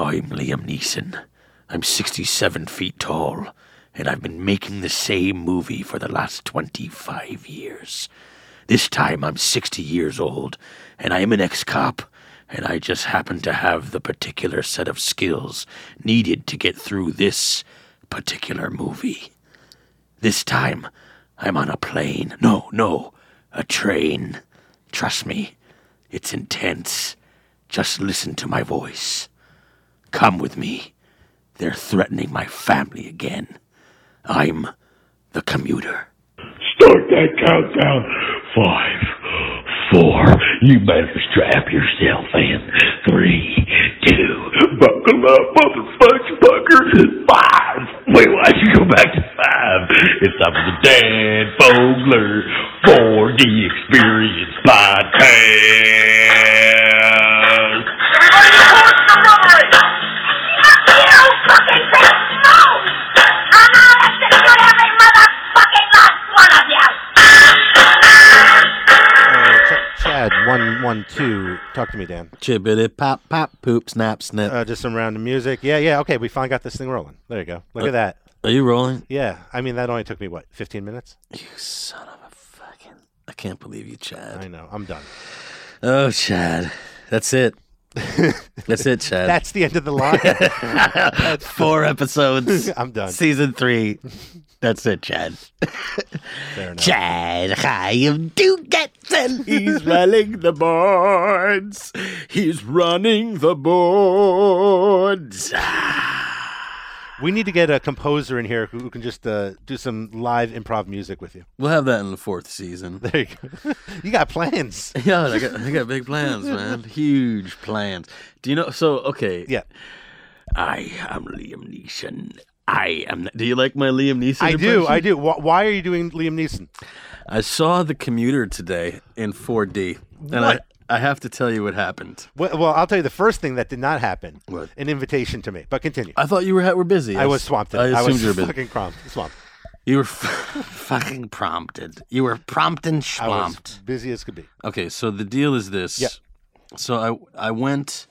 I'm Liam Neeson. I'm 67 feet tall, and I've been making the same movie for the last 25 years. This time I'm 60 years old, and I am an ex cop, and I just happen to have the particular set of skills needed to get through this particular movie. This time, I'm on a plane. No, no, a train. Trust me, it's intense. Just listen to my voice. Come with me. They're threatening my family again. I'm the commuter. Start that countdown. Five, four. You better strap yourself in. Three, two. Buckle up, motherfucker. Five. Wait, why'd you go back to five? It's time for the Dan Fogler 4D Experience Podcast. Chad, one, one, two. Talk to me, Dan. Chibbity pop pop poop snap snip. Uh, just some random music. Yeah, yeah. Okay, we finally got this thing rolling. There you go. Look at that. Are you rolling? Yeah, I mean that only took me what, fifteen minutes? You son of a fucking! I can't believe you, Chad. I know. I'm done. Oh, Chad, that's it. that's it, Chad. That's the end of the line. four episodes. I'm done. Season three. That's it, Chad. Fair enough. Chad Chaim Dugetson. He's running the boards. He's running the boards. Ah. We need to get a composer in here who, who can just uh, do some live improv music with you. We'll have that in the fourth season. There you go. you got plans. Yeah, I got, I got big plans, man. Huge plans. Do you know? So, okay. Yeah. I am Liam Neeson. I am. Do you like my Liam Neeson? I do. I do. Why are you doing Liam Neeson? I saw the commuter today in 4D, and What? I, have to tell you what happened. Well, well, I'll tell you the first thing that did not happen. What? An invitation to me. But continue. I thought you were were busy. I was swamped. I I was you were busy. fucking crumped. Swamped. You were f- fucking prompted. You were prompt was schlomped. busy as could be. Okay, so the deal is this. Yeah. So I I went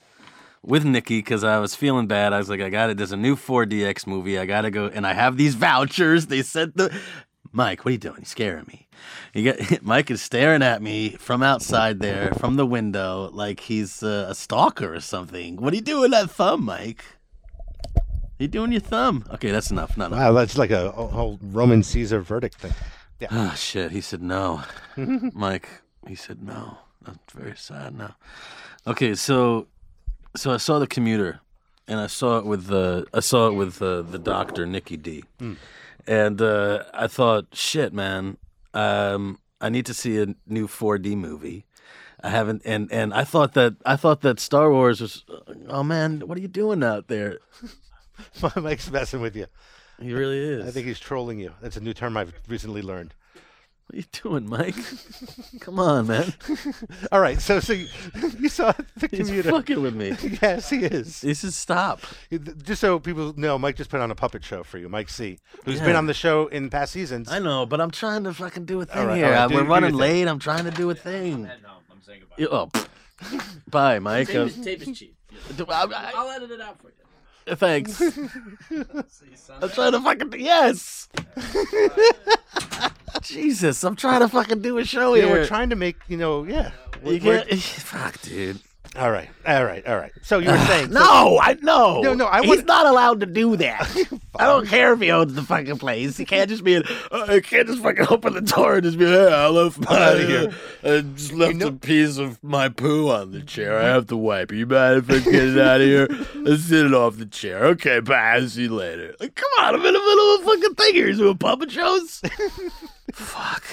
with Nikki because I was feeling bad. I was like, I got it. There's a new 4DX movie. I gotta go, and I have these vouchers. They sent the. Mike, what are you doing? You're scaring me. You got Mike is staring at me from outside there, from the window, like he's uh, a stalker or something. What are you doing with that thumb, Mike? you doing your thumb? Okay, that's enough. Not enough. Wow, that's like a, a whole Roman Caesar verdict thing. Ah, shit. He said no. Mike, he said no. That's very sad now. Okay, so so I saw the commuter and I saw it with the I saw it with uh, the doctor Nikki D. And uh, I thought, shit, man. Um, I need to see a new 4D movie. I haven't and and I thought that I thought that Star Wars was oh man, what are you doing out there? Mike's messing with you. He really is. I think he's trolling you. That's a new term I've recently learned. What are you doing, Mike? Come on, man. All right, so so you, you saw the He's commuter. fucking with me. yes, he is. He said stop. Just so people know, Mike just put on a puppet show for you. Mike C, who's Yeah. been on the show in past seasons. I know, but I'm trying to fucking do a thing right, here. all right, do- We're do your running thing. late. I'm trying to do a thing. No, I'm saying goodbye. You- oh, pff. bye, Mike. Uh, Tape is cheap. do- I- I- I'll edit it out for you. Thanks. See you, son. I'm trying to fucking yes. Jesus, I'm trying to fucking do a show yeah, here. we're trying to make you know. Yeah. You We're- can't. Fuck, dude. All right, all right, all right. So you were saying so- No, I know. No, no, I He's not allowed to do that. I don't care if he owns the fucking place. He can't just be. An, uh, he can't just fucking open the door and just be. Hey, I left my. outta here." I just left a piece of my poo on the chair. I have to wipe. You mind if I get it out of here? Let's sit it off the chair. Okay, bye. I'll See you later. Like, come on, I'm in the middle of a fucking thing here. He's doing puppet shows. Fuck.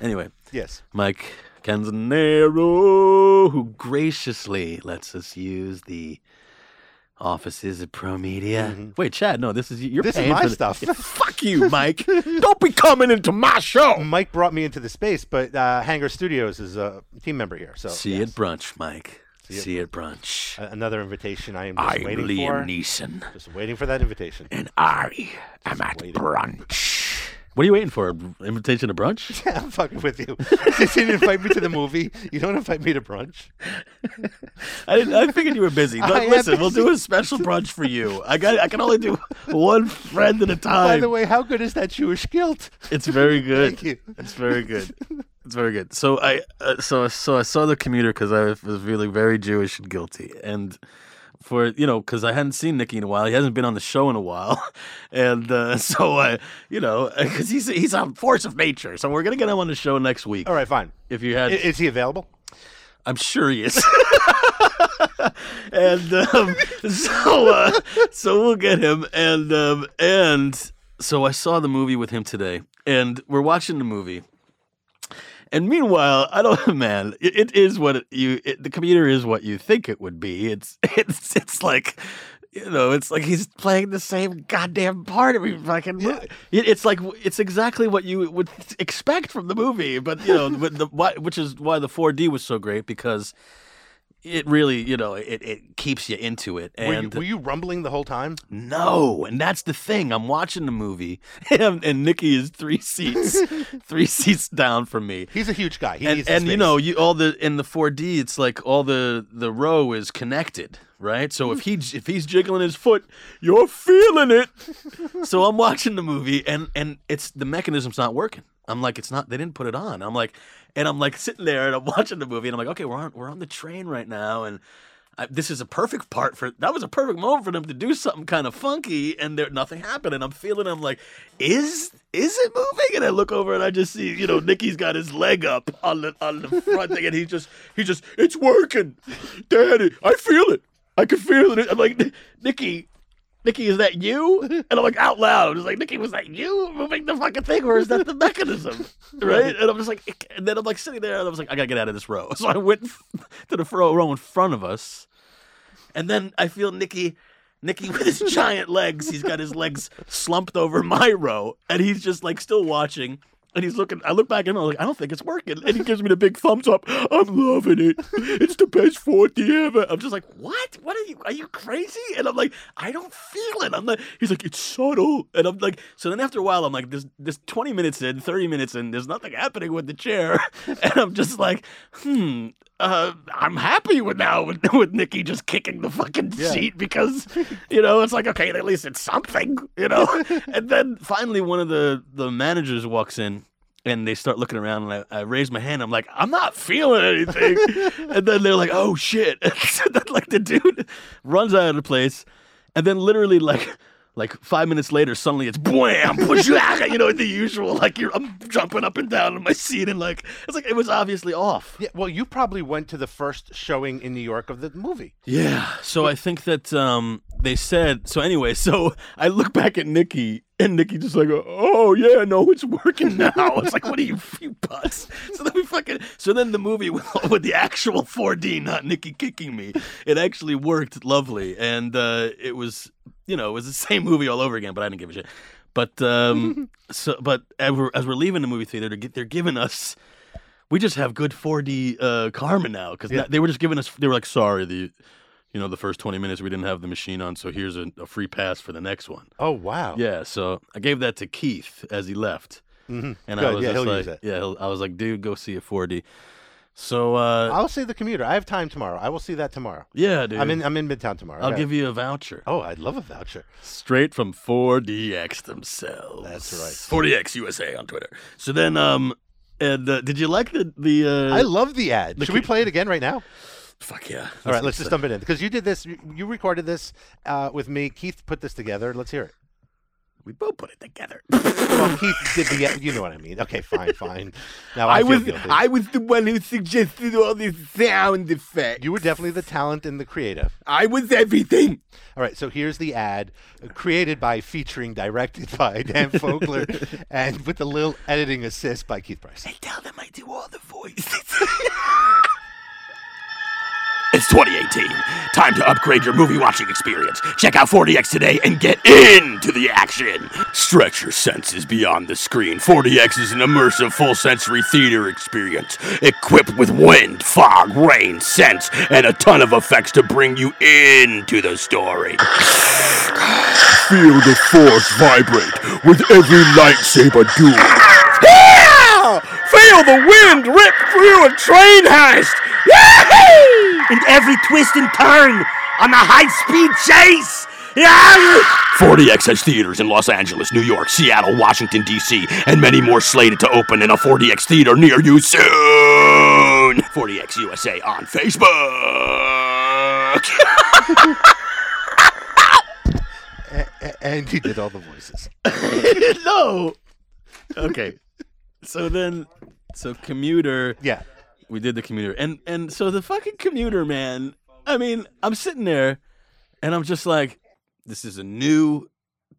Anyway, yes. Mike Canzanero, who graciously lets us use the offices of Pro Media. Wait, Chad, no, this is you're Mm-hmm. This is paying my for the- stuff. Yeah, fuck you, Mike. Don't be coming into my show. Mike brought me into the space, but uh, Hanger Studios is a team member here. So See yes. you at brunch, Mike. See you at brunch. Another invitation. I am just I'm waiting Liam for. Neeson, Just waiting for that invitation. and I am at waiting. brunch. What are you waiting for? Invitation to brunch? Yeah, I'm fucking with you. you didn't invite me to the movie. You don't invite me to brunch. I didn't, I figured you were busy. But I listen, we'll do a special brunch for you. I got. I can only do one friend at a time. By the way, how good is that Jewish guilt? It's very good. Thank you. It's very good. It's very good. So I uh, so so I saw the commuter because I was feeling very Jewish and guilty, and for you know because I hadn't seen Nicky in a while. He hasn't been on the show in a while, and uh, so I you know because he's he's a force of nature. So we're gonna get him on the show next week. All right, fine. If you had, I- Is he available? I'm sure he is. and um, so uh, so we'll get him and um, and so I saw the movie with him today and we're watching the movie. And meanwhile, I don't man, it, it is what it, you it, the commuter is what you think it would be. It's it's it's like you know, it's like he's playing the same goddamn part every fucking movie. It, it's like it's exactly what you would expect from the movie, but you know, but the, why, which is why the 4D was so great because it really, you know, it, it keeps you into it. Were you, were you rumbling the whole time? no, and that's the thing. I'm watching the movie, and, and Nikki is three seats, three seats down from me. He's a huge guy. He And and you know, you all the in the 4D, it's like all the the row is connected, right? So if he if he's jiggling his foot, you're feeling it. so I'm watching the movie, and and it's the mechanism's not working. I'm like, it's not. They didn't put it on. I'm like, and I'm like sitting there, and I'm watching the movie, and I'm like, okay, we're on we're on the train right now, and. I, this is a perfect part for that was a perfect moment for them to do something kind of funky and there nothing happened and I'm feeling I'm like is is it moving and I look over and I just see you know Nicky's got his leg up on the on the front thing and he's just he just it's working daddy I feel it I can feel it I'm like Nicky Nicky, is that you? And I'm like out loud. I'm just like, Nikki, was that you moving the fucking thing, or is that the mechanism? Right? And I'm just like, and then I'm like sitting there, and I was like, I gotta get out of this row. So I went to the row in front of us, and then I feel Nikki, Nikki with his giant legs. He's got his legs slumped over my row, and he's just like still watching. And he's looking. I look back him. I'm like, I don't think it's working. And he gives me the big thumbs up. I'm loving it. It's the best 4D ever. I'm just like, what? What are you? Are you crazy? And I'm like, I don't feel it. I'm like, he's like, it's subtle. And I'm like, so then after a while, I'm like, this, this 20 minutes in, 30 minutes in, there's nothing happening with the chair. And I'm just like, hmm. Uh, I'm happy with now with, with Nikki just kicking the fucking seat because you know it's like okay at least it's something you know? And then finally one of the the managers walks in and they start looking around and I, I raise my hand. I'm like I'm not feeling anything. And then they're like oh shit. And then like the dude runs out of the place and then literally like like five minutes later, suddenly it's bam, you know, the usual. Like you're, I'm jumping up and down in my seat, and like it's like it was obviously off. Yeah, well, you probably went to the first showing in New York of the movie. Yeah. So I think that um, they said. So anyway, so I look back at Nikki, and Nikki just like, oh yeah, no, it's working now. It's like, what are you, you butts? So then we fucking. So then the movie with, with the actual 4D, not Nikki kicking me, it actually worked lovely, and uh, it was, you know, it was the same movie all over again. But I didn't give a shit. But um, so, but as we're, as we're leaving the movie theater, they're, they're giving us. We just have good 4D uh, karma now because Yeah. they were just giving us. They were like, "Sorry, the you know, the first 20 minutes we didn't have the machine on, so here's a, a free pass for the next one. Oh wow. Yeah, so I gave that to Keith as he left. Mhm. And I was yeah, like, use it. yeah, I was like, dude, go see a 4D. So, uh, I'll see the commuter. I have time tomorrow. I will see that tomorrow. yeah, dude. I'm in. I'm in Midtown tomorrow. I'll Yeah. give you a voucher. Oh, I'd love a voucher. Straight from 4DX themselves. That's right. 4DX USA on Twitter. So then, um, and uh, did you like the the? Uh, I love the ad. Should we play it again right now? fuck yeah! All right, let's just dump it in because you did this. You, you recorded this uh, with me. Keith put this together. Let's hear it. We both put it together. Well, Keith did the. You know what I mean? Okay, fine, fine. Now I, I was guilty. I was the one who suggested all these sound effects. you were definitely the talent and the creative. I was everything. All right, so here's the ad, created by, featuring, directed by Dan Fogler, and with a little editing assist by Keith Price. They tell them I do all the voices. It's 2018. Time to upgrade your movie watching experience. Check out 4DX today and get into the action. Stretch your senses beyond the screen. 4DX is an immersive full sensory theater experience equipped with wind, fog, rain, scents, and a ton of effects to bring you into the story. Feel the force vibrate with every lightsaber duel. Yeah! Feel the wind rip through a train heist! Yahoo! And every twist and turn on the high-speed chase! Yeah! 4DX has theaters in Los Angeles, New York, Seattle, Washington, D.C., and many more slated to open in a 4DX theater near you soon! 4DX USA on Facebook! A- a- and he did all the voices. no. Okay. So then, so commuter. Yeah. We did the commuter and and so the fucking commuter man i mean i'm sitting there and i'm just like this is a new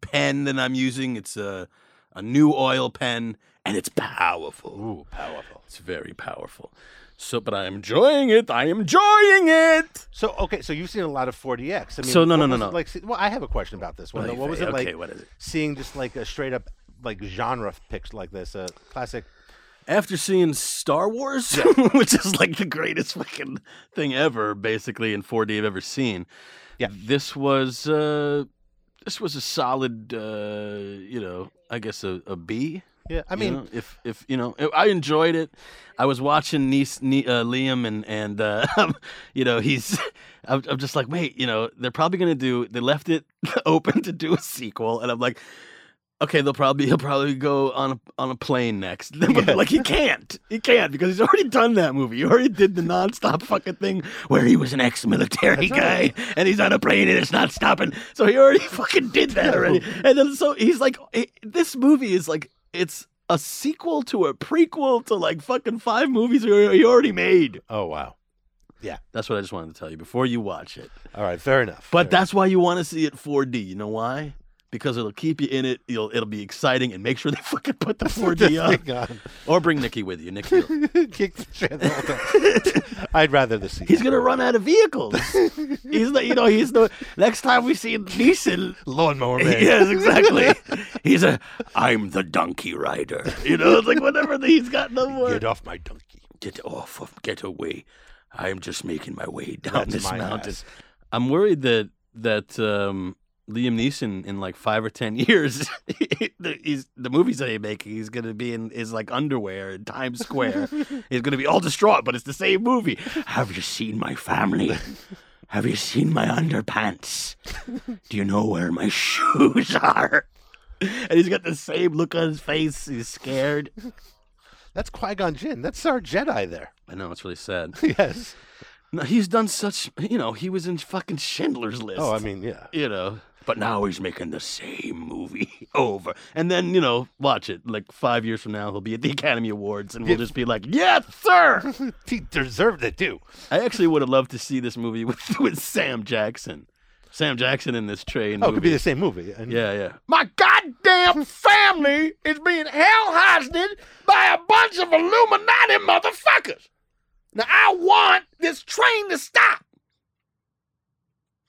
pen that i'm using it's a a new oil pen and it's powerful Ooh, powerful. it's very powerful so but i'm enjoying it i am enjoying it So okay, so you've seen a lot of 4DX. I mean, So, no, no, no, no. Like, well, I have a question about this one. though. What was it okay like what is it seeing just like a straight up like genre pics like this, a classic? After seeing Star Wars, which is like the greatest fucking thing ever, basically in 4D I've ever seen. Yeah. this was uh, this was a solid, uh, you know, I guess a, a B. Yeah, I you mean, know, if if you know, I enjoyed it. I was watching niece, Nie- uh, Liam, and and uh, you know, he's. I'm, I'm just like, wait, you know, they're probably gonna do. They left it open to do a sequel, and I'm like, okay, they'll probably he'll probably go on a on a plane next. but like he can't, he can't because he's already done that movie. He already did the nonstop fucking thing where he was an ex-military guy and he's on a plane and it's not stopping. So he already fucking did that already. And then so he's like, this movie is like it's a sequel to a prequel to like fucking five movies he already made. oh wow. Yeah, that's what I just wanted to tell you before you watch it. All right, fair enough. But fair that's why you want to see it 4D. You know why? Because it'll keep you in it. You'll it'll be exciting and make sure they fucking put the 4D up. On. Or bring Nikki with you. Nikki, Kick the shit out of- I'd rather the sequel. he's gonna run out of vehicles. he's the you know he's the next time we see Neeson. lawnmower man. yes, exactly. He's a I'm the donkey rider. You know, it's like whatever he's got no more. Get off my donkey. Get off of, get away. I am just making my way down That's this mountain. ass. I'm worried that that um, Liam Neeson in like five or ten years, the, he's the movies that he's making, he's gonna be in his like underwear in Times Square. he's gonna be all distraught, but it's the same movie. Have you seen my family? Have you seen my underpants? Do you know where my shoes are? And he's got the same look on his face. He's scared. That's Qui Gon Jinn. That's our Jedi there. I know it's really sad. yes. No, he's done such. You know, he was in fucking Schindler's List. Oh, I mean, yeah. you know. But now he's making the same movie. over. And then, you know, watch it. Like five years from now, he'll be at the Academy Awards and we'll just be like, yes, sir. He deserved it too. I actually would have loved to see this movie with, with Sam Jackson. Sam Jackson in this train. Oh, it movie. could be the same movie. And Yeah, yeah. My goddamn family is being held hostage by a bunch of Illuminati motherfuckers. Now I want this train to stop.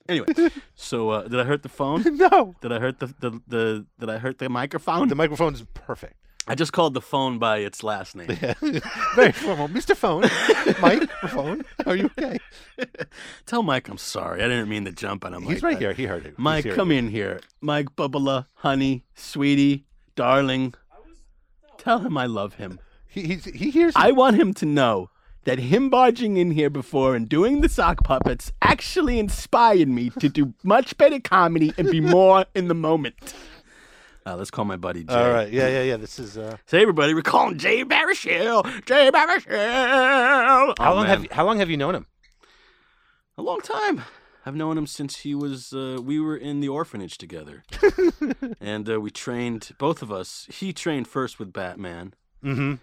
Anyway, so uh, did I hurt the phone? no. Did I hurt the, the, the did I hurt the microphone? The microphone's perfect. I just called the phone by its last name. Yeah. Very formal. Mr. Phone. Mike, microphone. Are you okay? Tell Mike I'm sorry. I didn't mean to jump on him. He's like right that. here. He heard it. Mike, here. come in here. Mike Bubba, honey, sweetie, darling. Tell him I love him. He, he's, he hears. I want him to know that him barging in here before and doing the sock puppets actually inspired me to do much better comedy and be more in the moment. Uh, let's call my buddy Jay. All right. Yeah, yeah, yeah. This is. Uh, Say everybody, we're calling Jay Baruchel. Jay Baruchel. how Oh, long man. have you, How long have you known him? A long time. I've known him since he was. Uh, we were in the orphanage together, and uh, we trained both of us. He trained first with Batman, Mm-hmm.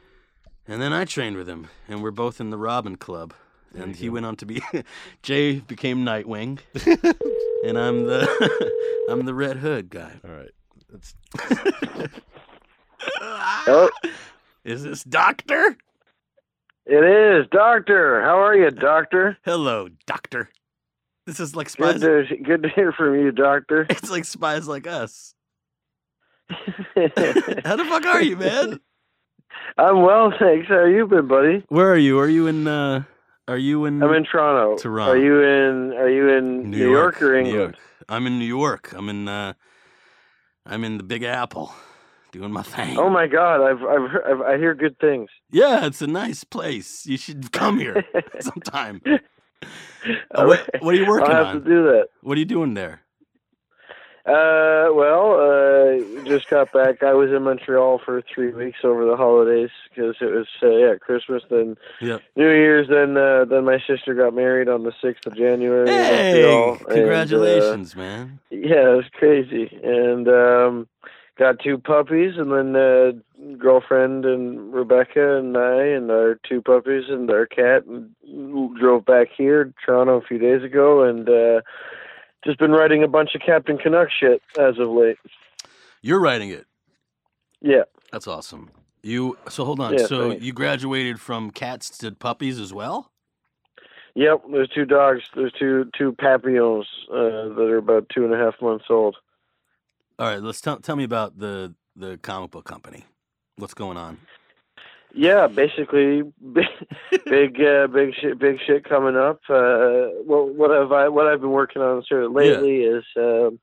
And then I trained with him, and we're both in the Robin Club. And he went on to be. Jay became Nightwing, and I'm the I'm the Red Hood guy. All right. That's, Is this Doctor? It is, Doctor. How are you, Doctor? Hello, Doctor. This is like Good spies. to good to hear from you, Doctor. It's like spies like us. How the fuck are you, man? I'm well, thanks. How you been, buddy? Where are you? Are you in? uh Are you in? I'm in Toronto. Toronto. Are you in? Are you in New, York, or New England? York. I'm in New York. I'm in. uh I'm in the Big Apple, doing my thing. Oh my God, I've I've, heard, I've I hear good things. Yeah, it's a nice place. You should come here sometime. Uh, what, what are you working I'll have on? to do that. What are you doing there? Uh, well, uh, just got back. I was in Montreal for three weeks over the holidays because it was uh, yeah Christmas, then Yep. New Year's, then uh, then my sister got married on the sixth of January. Hey, Montreal, and, uh, congratulations, man. Yeah, it was crazy. And um got two puppies and then uh girlfriend and Rebecca and I and our two puppies and our cat and drove back here Toronto a few days ago and uh just been writing a bunch of Captain Canuck shit as of late. You're writing it. Yeah. That's awesome. You so hold on. Yeah, so thanks. you graduated from cats to puppies as well? Yep, there's two dogs. There's two two papillons uh, that are about two and a half months old. All right, let's tell tell me about the the comic book company. What's going on? Yeah, basically, big, big, uh, big shit, big shit coming up. Uh, what what have I what I've been working on sort of lately is um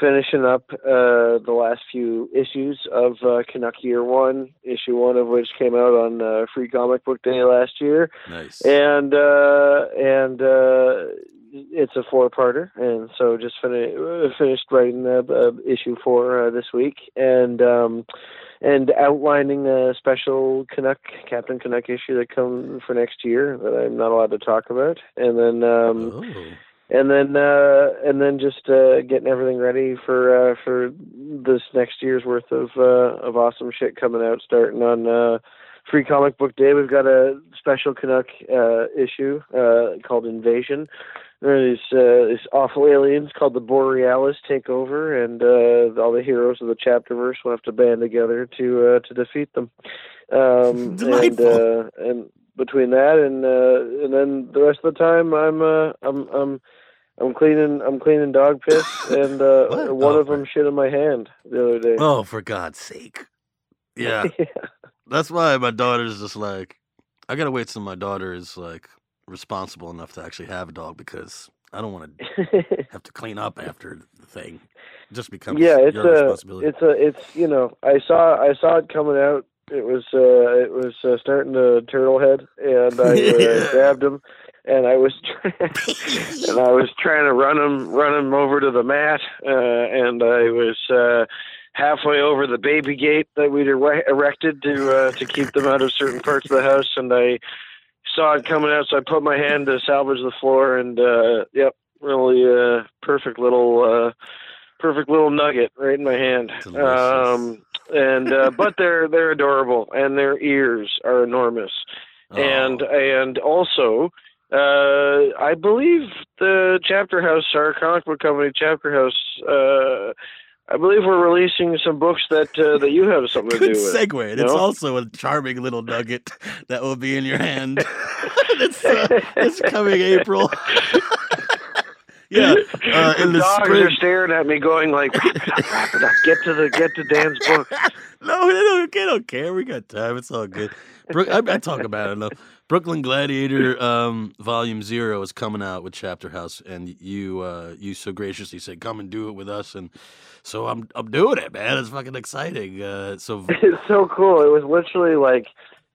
finishing up uh, the last few issues of uh, Canuck Year One, issue one of which came out on uh, Free Comic Book Day last year, Nice. and uh, and uh, it's a four-parter, and so just fin- uh, finished writing the uh, issue four uh, this week, and um, and outlining a special Canuck Captain Canuck issue that comes for next year that I'm not allowed to talk about, and then um, oh. and then uh, and then just uh, getting everything ready for uh, for this next year's worth of uh, of awesome shit coming out, starting on uh, Free Comic Book Day. We've got a special Canuck uh, issue uh, called Invasion. These uh, these awful aliens called the Borealis take over, and uh, all the heroes of the chapterverse will have to band together to uh, to defeat them. Um, and uh, and between that and uh, and then the rest of the time, I'm uh, I'm I'm I'm cleaning I'm cleaning dog piss, and uh, one Oh, of them shit in my hand the other day. Oh, for God's sake. Yeah. That's why my daughter's just like I gotta wait till my daughter is like responsible enough to actually have a dog because I don't want to have to clean up after the thing. It just becomes yeah, it's your a responsibility. it's a it's you know I saw I saw it coming out. It was uh it was uh, starting to turtle head, and I Yeah. uh, grabbed him, and I was and I was trying to run him run him over to the mat, uh, and I was. uh halfway over the baby gate that we'd ere- erected to uh, to keep them out of certain parts of the house, and I saw it coming out, so I put my hand to salvage the floor, and uh, yep, really uh, perfect little uh, perfect little nugget right in my hand. Um, and uh, but they're they're adorable, and their ears are enormous, Oh. and and also. Uh, I believe the Chapter House, our comic book company, Chapter House, uh, I believe we're releasing some books that uh, that you have something to do with. segue. And It's No? also a charming little nugget that will be in your hand. it's, uh, it's coming April. yeah, uh, in the dogs spring. are staring at me, going like, "Wrap it up, wrap it up, get to the get to Dan's book." no, they don't, they don't care. We got time. It's all good. Brook, I, I talk about it enough. Brooklyn Gladiator um, Volume Zero is coming out with Chapter House, and you uh, you so graciously said, "Come and do it with us." And so I'm I'm doing it, man. It's fucking exciting. Uh, so It's so cool. It was literally like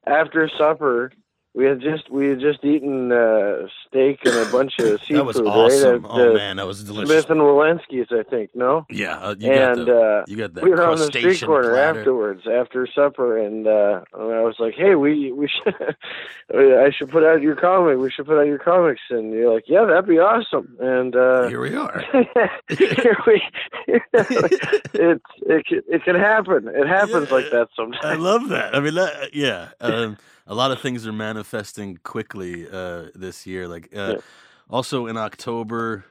after supper. We had just we had just eaten uh, steak and a bunch of seafood. that was awesome. at, Oh uh, man, that was delicious. Smith and Wollensky's, I think. No. Yeah, uh, you and got the uh, you got that we were on the street corner platter. afterwards after supper and uh and I was like, "Hey, we we should I should put out your comic. We should put out your comics." And you're like, "Yeah, that'd be awesome." And uh Here we are. here we it's it can, it can happen. It happens like that sometimes. I love that. I mean, that, yeah. Um, a lot of things are manifesting quickly uh, this year. Like, uh, Yeah. also in October,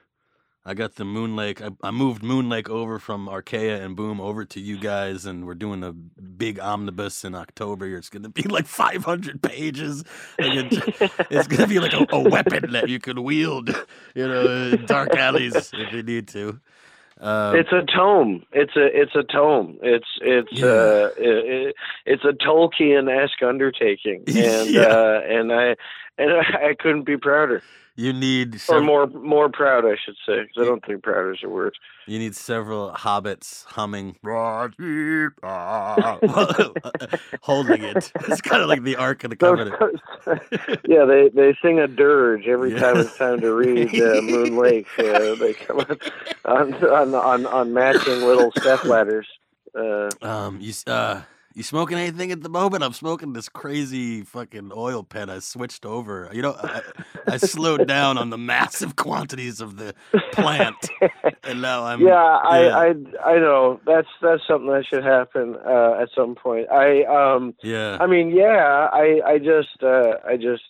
I got the Moon Lake. I, I moved Moon Lake over from Archaia and Boom over to you guys, and we're doing a big omnibus in October. It's going to be like 500 pages. Like it, it's going to be like a, a weapon that you can wield, you know, in dark alleys if you need to. Um, It's a tome. It's a it's a tome. It's it's Yeah. uh it, it's a Tolkien esque undertaking, and Yeah. uh, and I and I, I couldn't be prouder, you need or more more proud, I should say, 'cause I don't think proud is a word. you need several hobbits humming, holding it. It's kind of like the Ark of the Covenant. yeah, they they sing a dirge every Yeah. time it's time to read uh, Moon Lake. Uh, they come on on, on on on matching little step ladders. Uh, Um, you uh, you smoking anything at the moment? I'm smoking this crazy fucking oil pen. I switched over. You know, I, I slowed down on the massive quantities of the plant, and now I'm yeah, I, yeah. I I know that's that's something that should happen uh, at some point. I um yeah. I mean yeah I I just uh, I just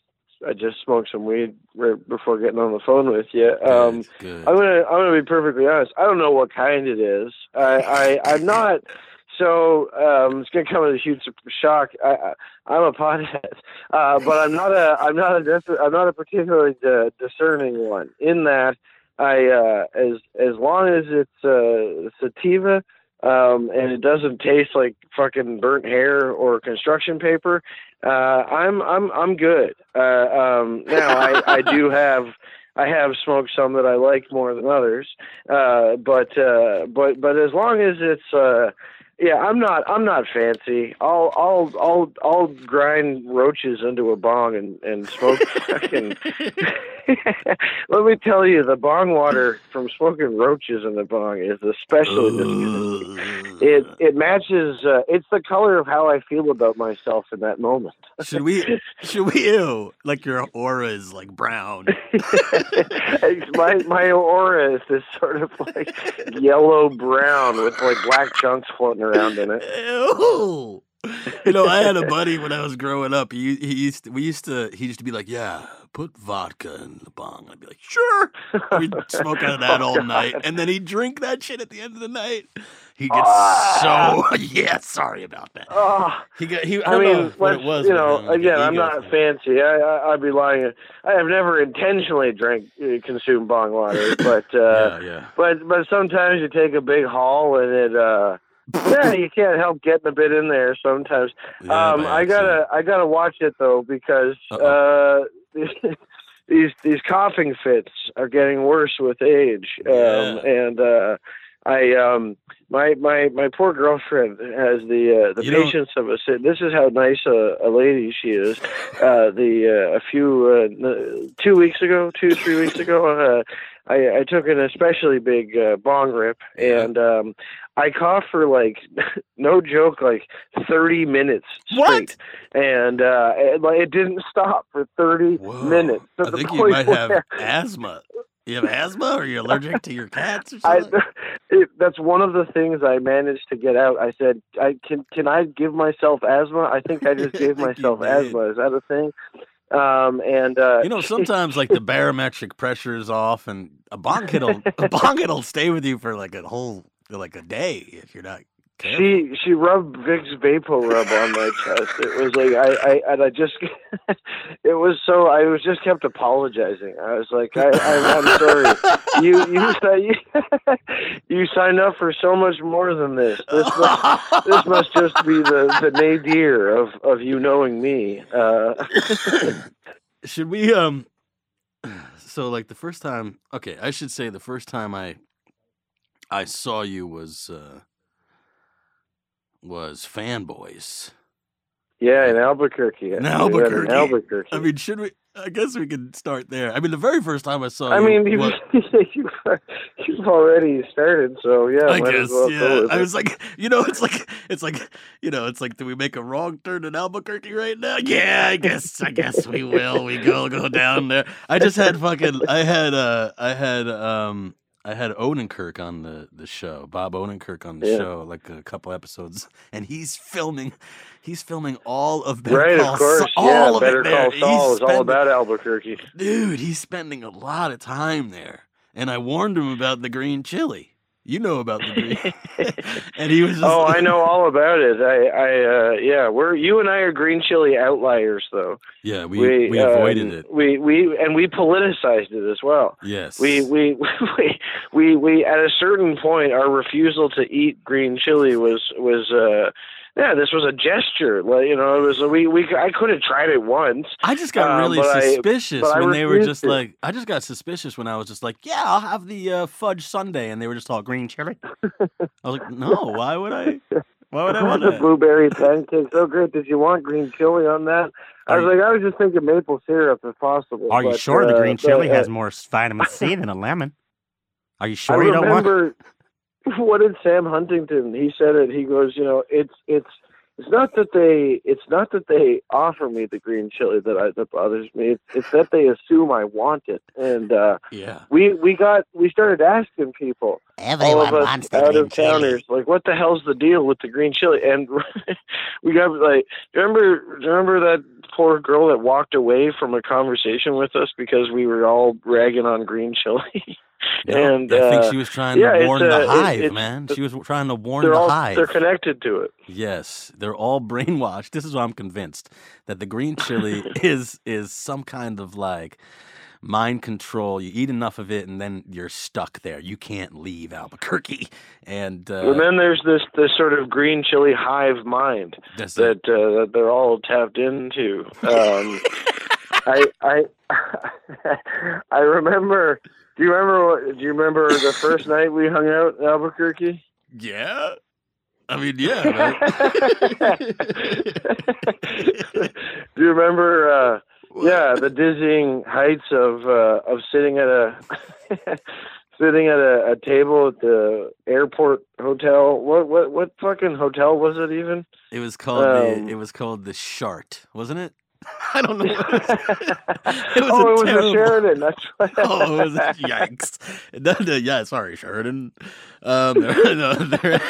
I just smoked some weed right before getting on the phone with you. Um, good, good. I'm gonna I'm gonna be perfectly honest. I don't know what kind it is. I, I I'm not. So um, it's gonna come as a huge shock. I, I I'm a pothead, uh, but I'm not a I'm not a I'm not a particularly discerning one. In that I uh, as as long as it's uh, sativa um, and it doesn't taste like fucking burnt hair or construction paper, uh, I'm I'm I'm good. Uh, um, now I, I do have I have smoked some that I like more than others, uh, but uh, but but as long as it's uh, yeah, I'm not I'm not fancy. I'll I'll I'll I'll grind roaches into a bong and and smoke fucking. Let me tell you, the bong water from smoking roaches in the bong is especially disgusting. It it matches. Uh, it's the color of how I feel about myself in that moment. should we? Should we? Ew! Like your aura is like brown. my my aura is this sort of like yellow brown with like black chunks floating around in it. Ew. You know, I had a buddy when I was growing up. He he used to, we used to he used to be like, yeah, put vodka in the bong. I'd be like, sure. We'd smoke out of that Oh, all God. night, and then he'd drink that shit at the end of the night. He gets Ah. so yeah. Sorry about that. Oh, He got he. I, I mean, what it was. you know, him, again, I'm not fancy. I, I I'd be lying. I have never intentionally drank uh, consumed bong water, but uh, yeah, yeah. but but sometimes you take a big haul and it. uh yeah, you can't help getting a bit in there sometimes. Yeah, um, I gotta, I gotta watch it though because uh, these these coughing fits are getting worse with age, um, Yeah. and uh, I, um, my my my poor girlfriend has the uh, the You don't- patience of a. This is how nice a, a lady she is. Uh, the uh, a few uh, two weeks ago, two three weeks ago, uh, I, I took an especially big uh, bong rip, and um, I coughed for like no joke, like thirty minutes straight, What? and uh, it, like it didn't stop for thirty Whoa. minutes. I think you might have asthma. You have asthma, or you're allergic to your cats, or I, something? it, that's one of the things I managed to get out. I said, I can can I give myself asthma? I think I just gave myself asthma. Is that a thing? Um, and uh, You know, sometimes like the barometric pressure is off, and a bong hit'll a bong hit'll stay with you for like a whole like a day if you're not careful. She she rubbed Vicks Vapo Rub on my chest. It was like I, I and I just it was so I was just kept apologizing. I was like I, I I'm sorry. You you you, you signed up for so much more than this. This must, this must just be the the nadir of of you knowing me. Uh, Should we um? So like the first time, okay, I should say the first time I I saw you was uh was fanboys. yeah, in Albuquerque. In Albuquerque. In Albuquerque. I mean, should we? I guess we could start there. I mean, the very first time I saw I you, mean, was- you've, you've already started, so yeah. I might guess, as well yeah. I was like, you know, it's like, it's like, you know, it's like, do we make a wrong turn in Albuquerque right now? Yeah, I guess, I guess we will. We go, go down there. I just had fucking, I had, uh, I had, um, I had Odenkirk on the the show, Bob Odenkirk on the Yeah. show, like a couple episodes, and he's filming, he's filming all of Better Right, Call of course. Saul, yeah, all of Better. Call Saul is all about Albuquerque. dude, he's spending a lot of time there. and I warned him about the green chili. You know about the green, and he was. Oh, like- I know all about it. I, I, uh, yeah, we're you and I are green chili outliers, though. Yeah, we we, avoided um, it. We we and we politicized it as well. Yes, We we we we we at a certain point, our refusal to eat green chili was was uh yeah, this was a gesture. Like you know, it was we we I could have tried it once. I just got Um, really I- suspicious I when they were just to. like. I just got suspicious when I was just like, "Yeah, I'll have the uh, fudge sundae," and they were just all green chili. I was like, "No, why would I? Why would I want the blueberry pancake, so great. Did you want green chili on that? I was like, I was just thinking maple syrup if possible. Are you but, sure the uh, green chili uh, has more vitamin C than a lemon? Are you I sure you don't want? Remember what did Sam Huntington? He said it. He goes, you know, it's it's it's not that they it's not that they offer me the green chili that I that bothers me. It's it's that they assume I want it. And uh Yeah, we we got we started asking people, all Everyone of us wants the out green of towners, like, what the hell's the deal with the green chili? And we got like, remember remember that poor girl that walked away from a conversation with us because we were all ragging on green chili. No, and I think uh, she was trying yeah, to warn uh, the it- hive, it's- man. She was trying to warn the all hive. they're connected to it. Yes, they're all brainwashed. This is why I'm convinced that the green chili is is some kind of like mind control. You eat enough of it, and then you're stuck there. You can't leave Albuquerque. And uh, and then there's this this sort of green chili hive mind that's that uh, that they're all tapped into. Um, I I I remember. Do you remember? What, do you remember the first night we hung out in Albuquerque? yeah. I mean, yeah. do you remember? Uh, yeah, the dizzying heights of uh, of sitting at a sitting at a, a table at the airport hotel. What what what fucking hotel was it even? It was called Um, the it was called the Shart, wasn't it? I don't know. What it was. It was oh, a it was terrible- a Sheraton. That's right. oh, it was yikes! Yeah, sorry, Sheraton. Um, no, there,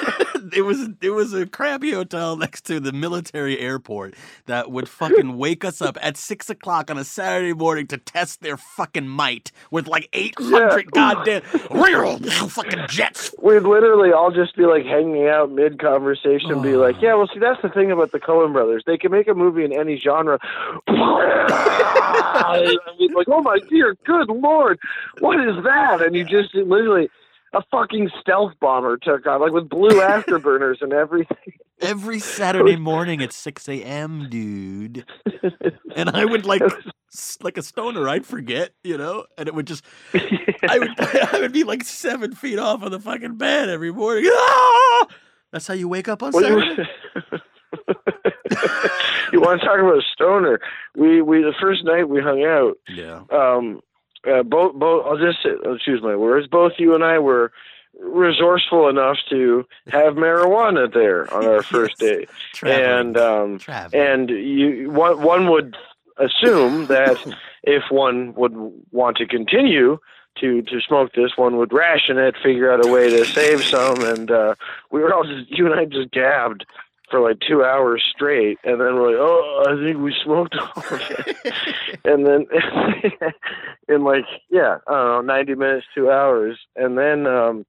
it was it was a crappy hotel next to the military airport that would fucking wake us up at six o'clock on a Saturday morning to test their fucking might with like eight hundred Yeah. goddamn real fucking jets. We'd literally all just be like hanging out mid conversation, be like, Oh. "Yeah, well, see, that's the thing about the Coen Brothers. They can make a movie in any genre." I was like, "Oh my dear, good lord, what is that?" And you just literally. A fucking stealth bomber took off, like with blue afterburners and everything. Every Saturday morning at six a.m., dude. And I would like, like a stoner, I'd forget, you know, and it would just I would I would be like seven feet off of the fucking bed every morning. Ah! That's how you wake up on Well, Saturday. you want to talk about a stoner? We we the first night we hung out, Yeah. um, uh, both both I'll just I'll choose my words. Both you and I were resourceful enough to have marijuana there on our first Yes. day, Traveling. and um, Traveling. and you one one would assume that if one would want to continue to to smoke this, one would ration it, figure out a way to save some, and uh, we were all just you and I just gabbed for like two hours straight, and then we're like, oh, I think we smoked all of it, and then in like yeah, I don't know, ninety minutes, two hours, and then um,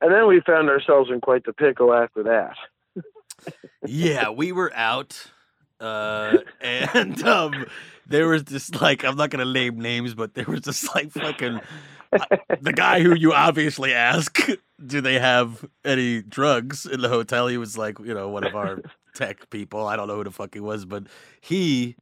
and then we found ourselves in quite the pickle after that. yeah, we were out, uh, and um, there was this like I'm not gonna name names, but there was this like fucking the guy who you obviously ask, do they have any drugs in the hotel? He was like, you know, one of our tech people. I don't know who the fuck he was, but he.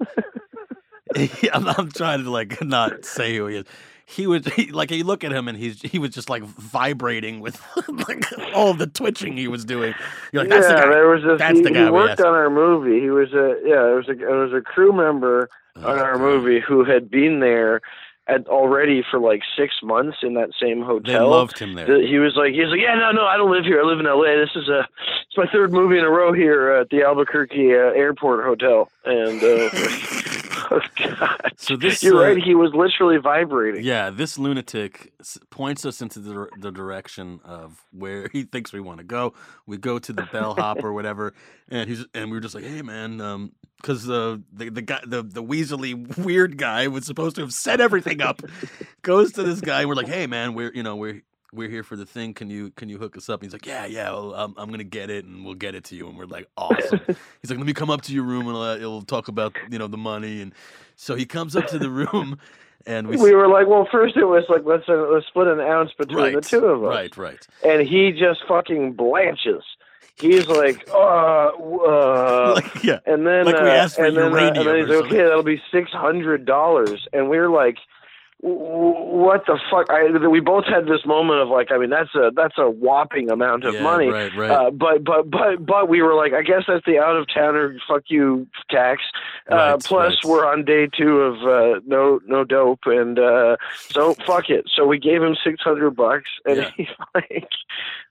he- I'm, I'm trying to like not say who he is. He was he, like you look at him and he's he was just like vibrating with like all the twitching he was doing. You're like, that's yeah, the guy. there was a That's he, the guy we worked on our movie. He was a yeah, there was a it was a crew member on oh, our Oh, movie who had been there at already for like six months in that same hotel. They loved him there. He was like, he's like, yeah, no, no, I don't live here. I live in L.A. This is a, it's my third movie in a row here at the Albuquerque uh, Airport Hotel, and uh, Oh God! So this, You're uh, right. He was literally vibrating. Yeah, this lunatic points us into the, the direction of where he thinks we want to go. We go to the bellhop or whatever, and he's and we are just like, "Hey, man," because the the the guy the the weaselly weird guy was supposed to have set everything up. Goes to this guy, and we're like, "Hey, man, we're you know we're." We're here for the thing. Can you can you hook us up? And he's like, yeah, yeah. Well, I'm, I'm gonna get it, and we'll get it to you. And we're like, awesome. He's like, let me come up to your room, and uh, we'll talk about you know the money. And so he comes up to the room, and we We were like, well, first it was like let's uh, let's split an ounce between right, the two of us, right, right. and he just fucking blanches. He's like, uh, uh, like yeah, and then like we uh, asked for and then, uh, and then he's like, okay, that'll be six hundred dollars, and we're like, what the fuck? I, we both had this moment of like, I mean, that's a that's a whopping amount of yeah, money. Right, right. Uh, but but but but we were like, I guess that's the out of towner fuck you tax. Uh, Right, plus, right. we're on day two of uh, no no dope, and uh, so fuck it. So we gave him six hundred bucks, and Yeah. he's like,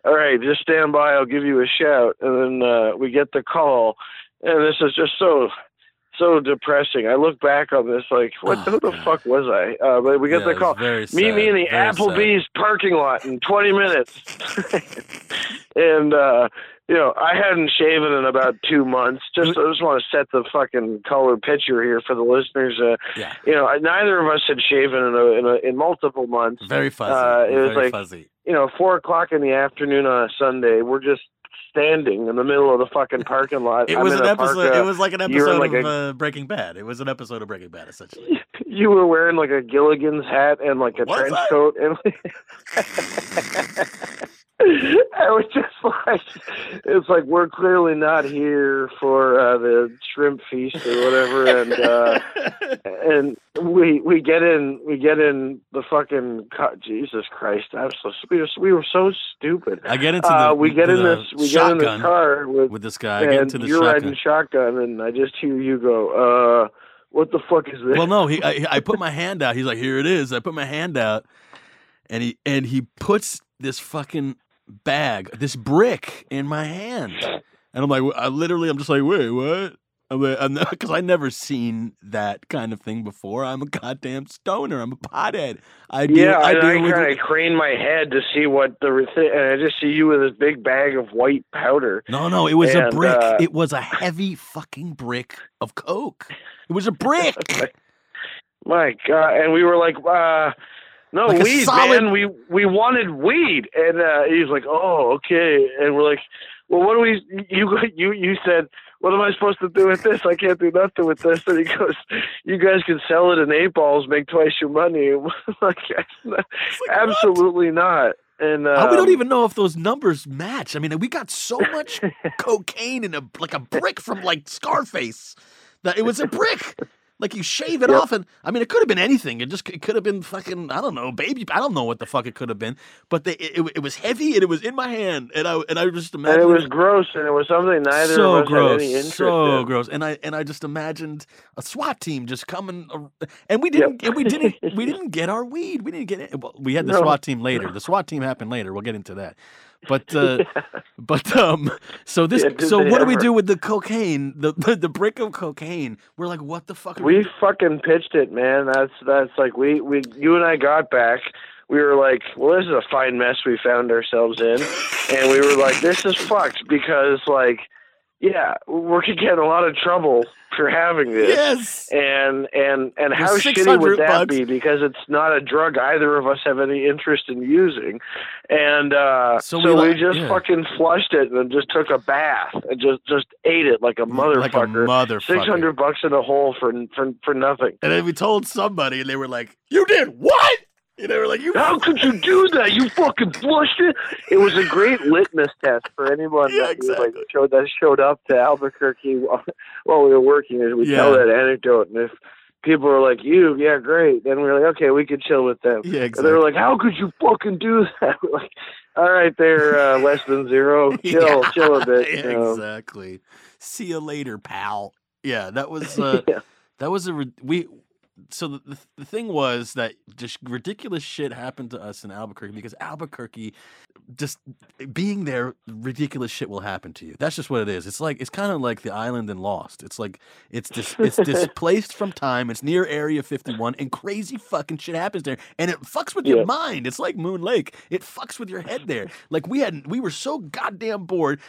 "All right, just stand by. I'll give you a shout." And then uh, we get the call, and this is just so so depressing. I look back on this like, what? Oh, who the God. fuck was I? Uh, but we get Yeah, the call. Meet me in the very sad. Applebee's parking lot in 20 minutes. and, uh, you know, I hadn't shaven in about two months. Just, I just want to set the fucking color picture here for the listeners. Uh, Yeah. You know, neither of us had shaven in a, in, a, in multiple months. Very fuzzy. Uh, it was very like- fuzzy. You know, four o'clock in the afternoon on a Sunday, we're just standing in the middle of the fucking parking lot. It I'm was an episode. parka. it was like an episode like of a- uh, Breaking Bad. It was an episode of Breaking Bad, essentially. you were wearing like a Gilligan's hat and like a Was trench I? coat and I was just like it's like we're clearly not here for uh the shrimp feast or whatever and uh and we we get in we get in the fucking co- Jesus Christ I'm so we were, we were so stupid I get into uh the we get the in this we get in shotgun car with with this guy. I get into the you're shotgun. riding shotgun and I just hear you go uh what the fuck is this Well, no, he I, I put my hand out. He's like, "Here it is." I put my hand out, and he and he puts this fucking bag, this brick, in my hand, and I'm like, I literally, I'm just like, wait, what? I'm like, because I never seen that kind of thing before. I'm a goddamn stoner. I'm a pothead. I deal, Yeah, I I, deal I kind of crane my head to see what the and I just see you with this big bag of white powder. No, no, it was a brick. uh, it was a heavy fucking brick of coke. It was a brick. My God! And we were like, uh, "No Like weed, solid- man. We we wanted weed." And uh, he's like, "Oh, okay." And we're like, "Well, what do we?" You you you said. What am I supposed to do with this? I can't do nothing with this. And he goes, "You guys can sell it in eight balls, make twice your money." like, absolutely not. And Uh, we don't um, even know if those numbers match. I mean, we got so much cocaine in a like a brick from like Scarface that it was a brick. Like you shave it Yep. off, and I mean, it could have been anything. It just it could have been fucking I don't know, baby. I don't know what the fuck it could have been, but they, it, it, it was heavy and it was in my hand, and I and I just and imagined it was gross, and it was something neither so of us gross, had any interest so in. gross. And I and I just imagined a SWAT team just coming, and we didn't, and we didn't, we didn't get our weed. We didn't get it. Well, we had the No. SWAT team later. The SWAT team happened later. We'll get into that. But uh, but um, so this, Yeah, so what do we do with the cocaine? The, the the brick of cocaine. We're like, what the fuck? Are We we? fucking pitched it, man. That's that's like we we you and I got back. We were like, well, this is a fine mess we found ourselves in, and we were like, this is fucked because like, yeah, we're gonna get in a lot of trouble for having this. Yes. And and and how shitty would that bucks. be? Because it's not a drug either of us have any interest in using, and uh, So so, we we, just yeah. fucking flushed it and just took a bath and just just ate it like a motherfucker. Like a motherfucker. Six hundred bucks in a hole for for for nothing. And then we told somebody, and they were like, "You did what?" And they were like, "You." How could you do that? You fucking flushed it. It was a great litmus test for anyone Yeah, that we, like showed that showed up to Albuquerque while, while we were working. As we tell that anecdote, and if people were like, "You, yeah, great," then we were like, "Okay, we could chill with them." Yeah, And exactly. they were like, "How could you fucking do that?" We're like, "All right, they're uh, less than zero. Chill, Yeah, chill a bit." you know. exactly. See you later, pal. Yeah, that was uh, Yeah. that was a rid- we. So the, the the thing was that just ridiculous shit happened to us in Albuquerque because Albuquerque, just being there, ridiculous shit will happen to you. That's just what it is. It's like it's kind of like the island in Lost. It's like it's dis- it's displaced from time. It's near Area 51, and crazy fucking shit happens there, and it fucks with Yeah. your mind. It's like Moon Lake. It fucks with your head there. Like we had, we were so goddamn bored.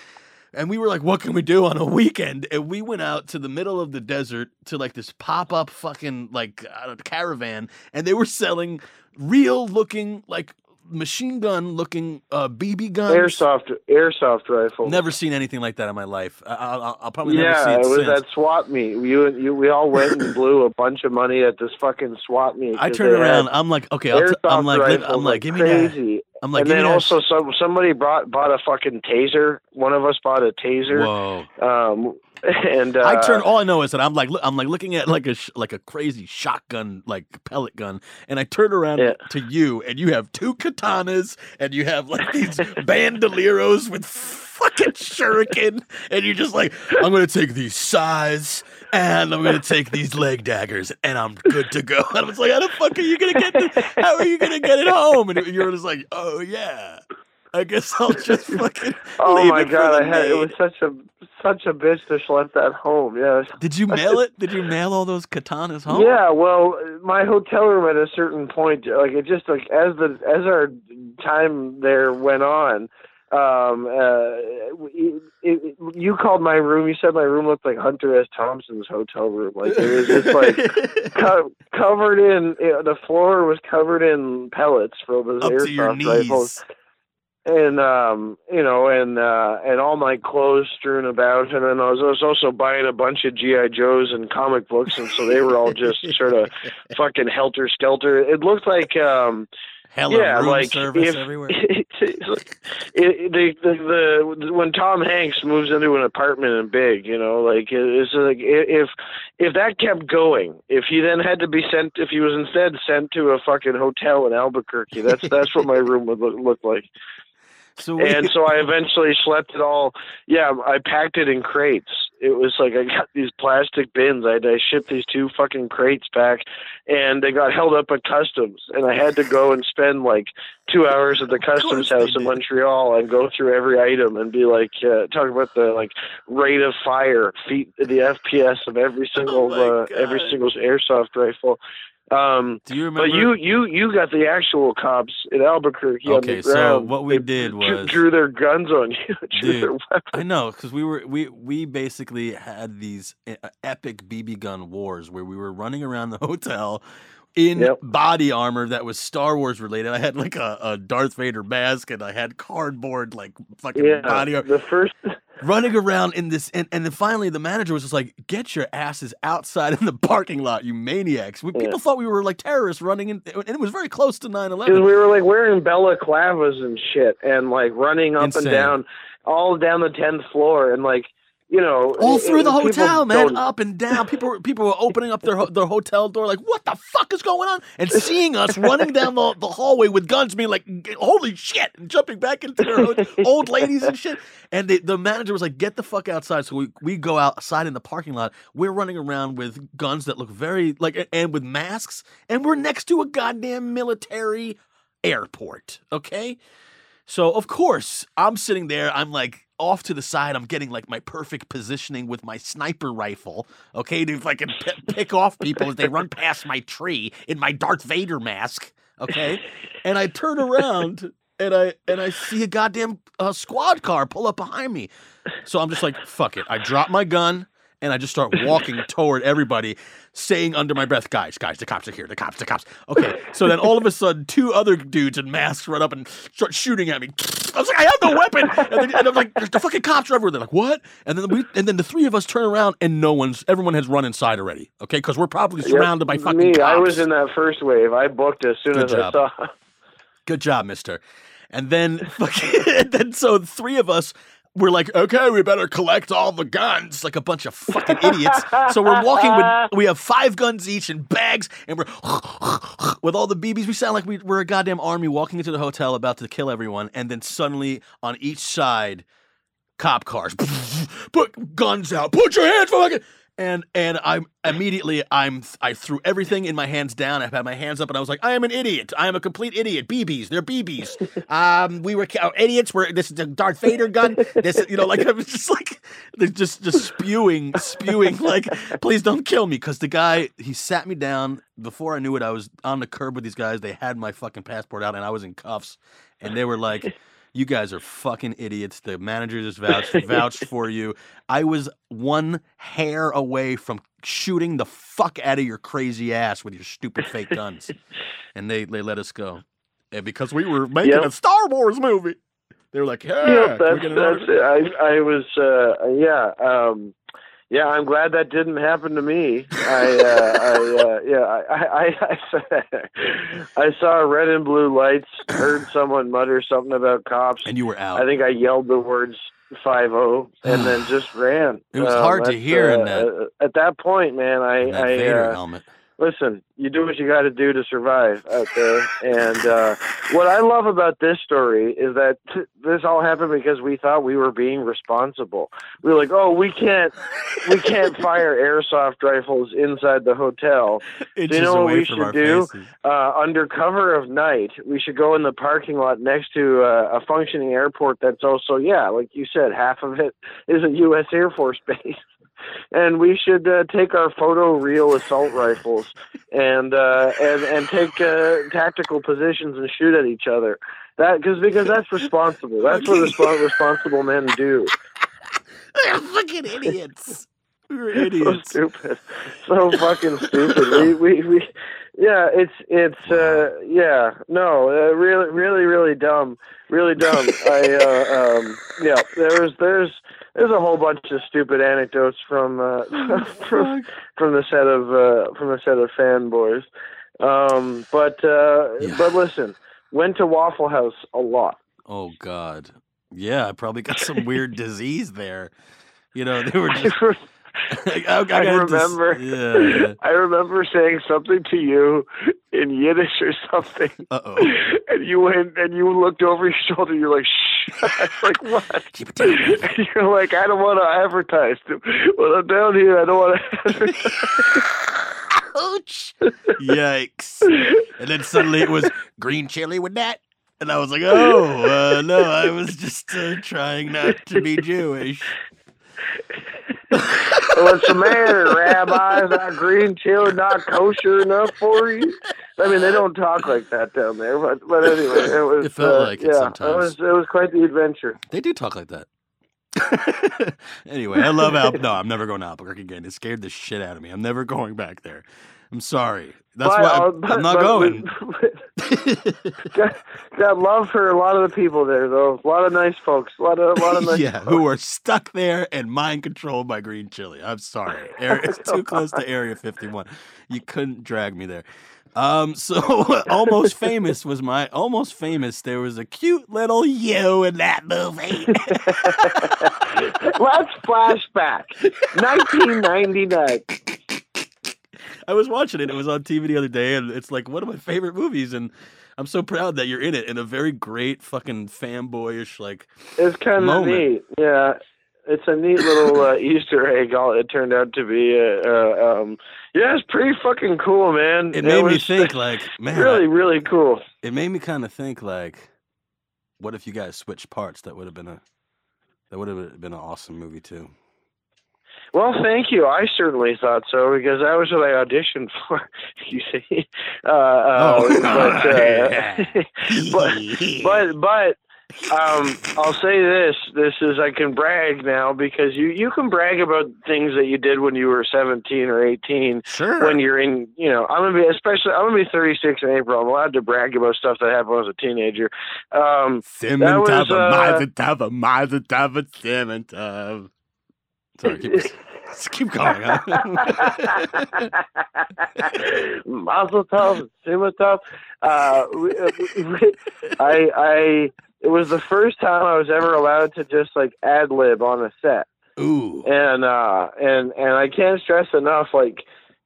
And we were like, what can we do on a weekend? And we went out to the middle of the desert to like this pop up fucking like caravan. And they were selling real looking, like machine gun looking uh, BB gun. Airsoft airsoft rifle. Never seen anything like that in my life. I, I, I'll, I'll probably never see it, it was since. at SWAT meet. You and you, we all went and blew a bunch of money at this fucking SWAT meet. I turned around. I'm like, okay, I'll t- I'm like, li- rifles I'm like, give me that. I'm like, and give me then also some somebody brought bought a fucking taser. One of us bought a taser. Whoa. Um, and uh, I turn. All I know is that I'm like, I'm like looking at like a like a crazy shotgun, like pellet gun, and I turn around Yeah. to you, and you have two katanas, and you have like these bandoleros with fucking shuriken, and you're just like, I'm gonna take these size, and I'm gonna take these leg daggers, and I'm good to go. And I was like, how the fuck are you gonna get this? How are you gonna get it home? And you're just like, oh yeah. I guess I'll just fucking. Oh leave my it for god, the I had it was such a such a bitch to schlep that home. Yeah. Did you mail it? Did you mail all those katanas home? Yeah, well, my hotel room at a certain point, like it just like as the as our time there went on, um, uh, it, it, you called my room. You said my room looked like Hunter S. Thompson's hotel room. Like it was just like co- covered in it, the floor was covered in pellets from those up to your airsoft rifles knees. And um you know and uh and all my clothes strewn about. And then I was, I was also buying a bunch of GI Joes and comic books. And so they were all just sort of fucking helter skelter it looked like um Hella yeah room like service if everywhere. it, it, the, the the when Tom Hanks moves into an apartment in Big you know like it's like if if that kept going if he then had to be sent if he was instead sent to a fucking hotel in Albuquerque that's that's what my room would look, look like So we, and so I eventually slept it all. Yeah, I packed it in crates. It was like I got these plastic bins. I, I shipped these two fucking crates back, and they got held up at customs. And I had to go and spend like two hours at the customs house in. Montreal and go through every item and be like, uh, talk about the like rate of fire, feet, the FPS of every single Oh uh, every single airsoft rifle. Um, do you remember? but you you you got the actual cops in Albuquerque on Okay, so what we They did was- drew their guns on you. Dude. I know because we were we we basically had these epic BB gun wars where we were running around the hotel in Yep. body armor that was Star Wars related. I had like a, a Darth Vader mask and I had cardboard like fucking Yeah, body armor the first running around in this and, and then finally the manager was just like get your asses outside in the parking lot you maniacs we, Yeah. people thought we were like terrorists running in and it was very close to 9-11 because we were like wearing balaclavas and shit, and like running up Insane. and down, all down the tenth floor, and like you know, all through the hotel, man, don't- up and down. People, were- people were opening up their ho- their hotel door, like, "What the fuck is going on?" And seeing us running down the, the hallway with guns, being like, "Holy shit!" and jumping back into their old ladies and shit. And they, the manager was like, "Get the fuck outside!" So we we go outside in the parking lot. We're running around with guns that look very like, and with masks, and we're next to a goddamn military airport. Okay. So of course I'm sitting there. I'm like off to the side. I'm getting like my perfect positioning with my sniper rifle. Okay, to fucking p- pick off people as they run past my tree in my Darth Vader mask. Okay, and I turn around and I and I see a goddamn uh, squad car pull up behind me. So I'm just like, fuck it. I drop my gun and I just start walking toward everybody, saying under my breath, guys, guys, the cops are here, the cops, the cops. Okay. So then all of a sudden, two other dudes in masks run up and start shooting at me. I was like, I have no weapon. And, then, and I'm like, "There's the fucking cops are everywhere. They're like, what? And then we, and then the three of us turn around and no one's, everyone has run inside already. Okay. Cause we're probably Yep, surrounded by fucking me. cops. I was in that first wave. I booked as soon Good as job. I saw. Good job, mister. And then fucking, and then so the three of us were like, okay, we better collect all the guns, like a bunch of fucking idiots. So we're walking with, we have five guns each in bags, and we're with all the BBs. We sound like we, we're a goddamn army walking into the hotel about to kill everyone, and then suddenly on each side, cop cars, put guns out, put your hands fucking. And and I'm immediately I'm I threw everything in my hands down. I had my hands up, and I was like, I am an idiot. I am a complete idiot. BBs, they're BBs. Um, we were uh, idiots. We're this is a Darth Vader gun. This you know like I was just like they're just just spewing spewing like please don't kill me because the guy he sat me down before I knew it. I was on the curb with these guys. They had my fucking passport out, and I was in cuffs, and they were like. You guys are fucking idiots. The manager just vouched vouched for you. I was one hair away from shooting the fuck out of your crazy ass with your stupid fake guns, and they they let us go, and because we were making Yep. a Star Wars movie, they were like, "Yeah, we that's that's autograph?" it. I I was uh yeah um yeah I'm glad that didn't happen to me. I uh, I uh, yeah I I I, I, saw red and blue lights. Heard someone mutter something about cops. and you were out. I think I yelled the words five zero and then just ran. It was Um, hard to hear in uh, that- at that point, man. I I uh, helmet. Listen, you do what you got to do to survive out there. And uh, what I love about this story is that t- this all happened because we thought we were being responsible. We were like, "Oh, we can't, we can't fire airsoft rifles inside the hotel. Inches know what we should do? Uh, under cover of night, we should go in the parking lot next to uh, a functioning airport. That's also, yeah, like you said, half of it is a U.S. Air Force base." And we should uh, take our photo real assault rifles and uh, and and take uh, tactical positions and shoot at each other. That because because that's responsible. That's what resp- responsible men do. They're fucking idiots. We were So idiots. stupid, so fucking stupid. We we we. Yeah, it's it's uh yeah no uh, really really really dumb really dumb. I uh, um yeah there's there's there's a whole bunch of stupid anecdotes from uh from from the set of uh from the set of fanboys. Um but uh Yeah. but listen, went to Waffle House a lot. Oh God. Yeah, I probably got some weird disease there. You know, they were just. I, I, I got dis- remember. yeah. yeah. I remember saying something to you in Yiddish or something, Uh oh. and you went and you looked over your shoulder. You're like, "Shh." I was like, "What?" Keep it down. you're like, "I don't want to advertise." When I'm down here, I don't want to advertise. Ouch. Yikes. And then suddenly it was green chili with that. And I was like, oh, uh, no, I was just uh, trying not to be Jewish. What's the matter, Rabbi? Is that green chili not kosher enough for you? I mean, they don't talk like that down there, but but anyway, it was. It felt uh, like it yeah, sometimes. it was it was quite the adventure. They do talk like that. anyway, I love Al. No, I'm never going to Albuquerque again. It scared the shit out of me. I'm never going back there. I'm sorry. That's But, why uh, I'm, but- I'm not but- going. got, got love for a lot of the people there, though. A lot of nice folks. A lot of a lot of nice. yeah, who are stuck there and mind controlled by green chili. I'm sorry. It's too close to Area 51. You couldn't drag me there. Um, so almost famous was my almost famous. There was a cute little you in that movie. Let's flashback. 1999. I was watching it. It was on TV the other day, and it's like one of my favorite movies. And I'm so proud that you're in it in a very great fucking fanboyish like. It's kind of neat. Yeah, it's a neat little uh, Easter egg. All it turned out to be. Uh, uh, um, yeah, it's pretty fucking cool, man. It made me think like, man, really, really cool. it made me kind of think like, what if you guys switched parts? That would have been a that would have been an awesome movie too. Well, thank you. I certainly thought so because that was what I auditioned for. You see, uh, uh, Oh. but, uh, but but but um, I'll say this: this is I can brag now because you you can brag about things that you did when you were seventeen or eighteen. Sure. When you're in, you know, I'm gonna be especially I'm gonna be 36 in April. I'm allowed to brag about stuff that happened when I was a teenager. Um, That was, uh, Sorry, keep, keep going. Huh? Mazel tov, Sima tov. Uh, we, we, I, I, it was the first time I was ever allowed to just like ad lib on a set, Ooh. and uh, and and I can't stress enough, like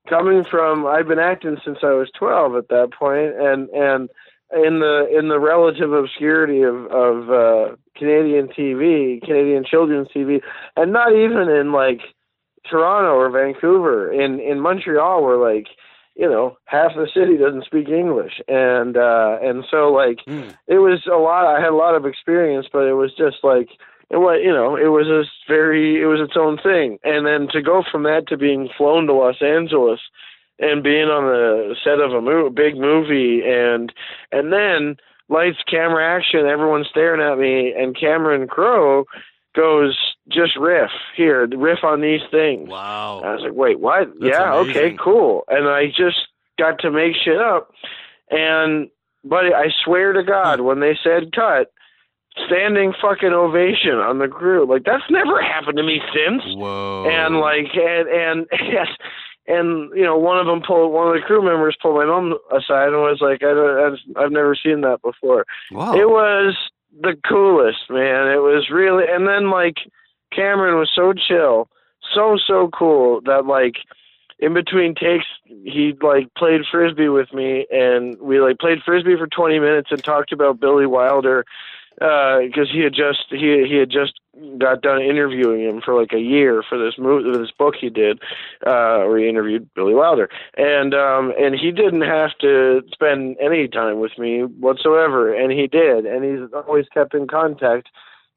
coming from I've been acting since I was twelve at that point, and and in the in the relative obscurity of of uh, Canadian TV, Canadian children's TV, and not even in like Toronto or Vancouver. In in Montreal, we're like, you know, half the city doesn't speak English, and uh, and so like Hmm. it was a lot. I had a lot of experience, but it was just like it was, you know, it was just very, it was its own thing. And then to go from that to being flown to Los Angeles and being on the set of a mo- big movie, and and then lights, camera, action, everyone's staring at me, and Cameron Crowe goes just riff here, riff on these things. Wow. I was like, wait, what? That's yeah, okay, cool. And I just got to make shit up. And, but I swear to God, hmm. when they said cut, standing fucking ovation on the crew. Like, that's never happened to me since. Whoa. And, like, and, and, yes. And you know, one of them pulled one of the crew members pulled my mom aside and was like, "I don't, I've, I've never seen that before." wow. It was the coolest, man. It was really, and then like Cameron was so chill, so so cool that like in between takes he like played frisbee with me, and we like played frisbee for twenty minutes and talked about Billy Wilder because he had just he he had just got done interviewing him for like a year for this movie this book he did uh where he interviewed Billy Wilder. And um and he didn't have to spend any time with me whatsoever and he did. And he's always kept in contact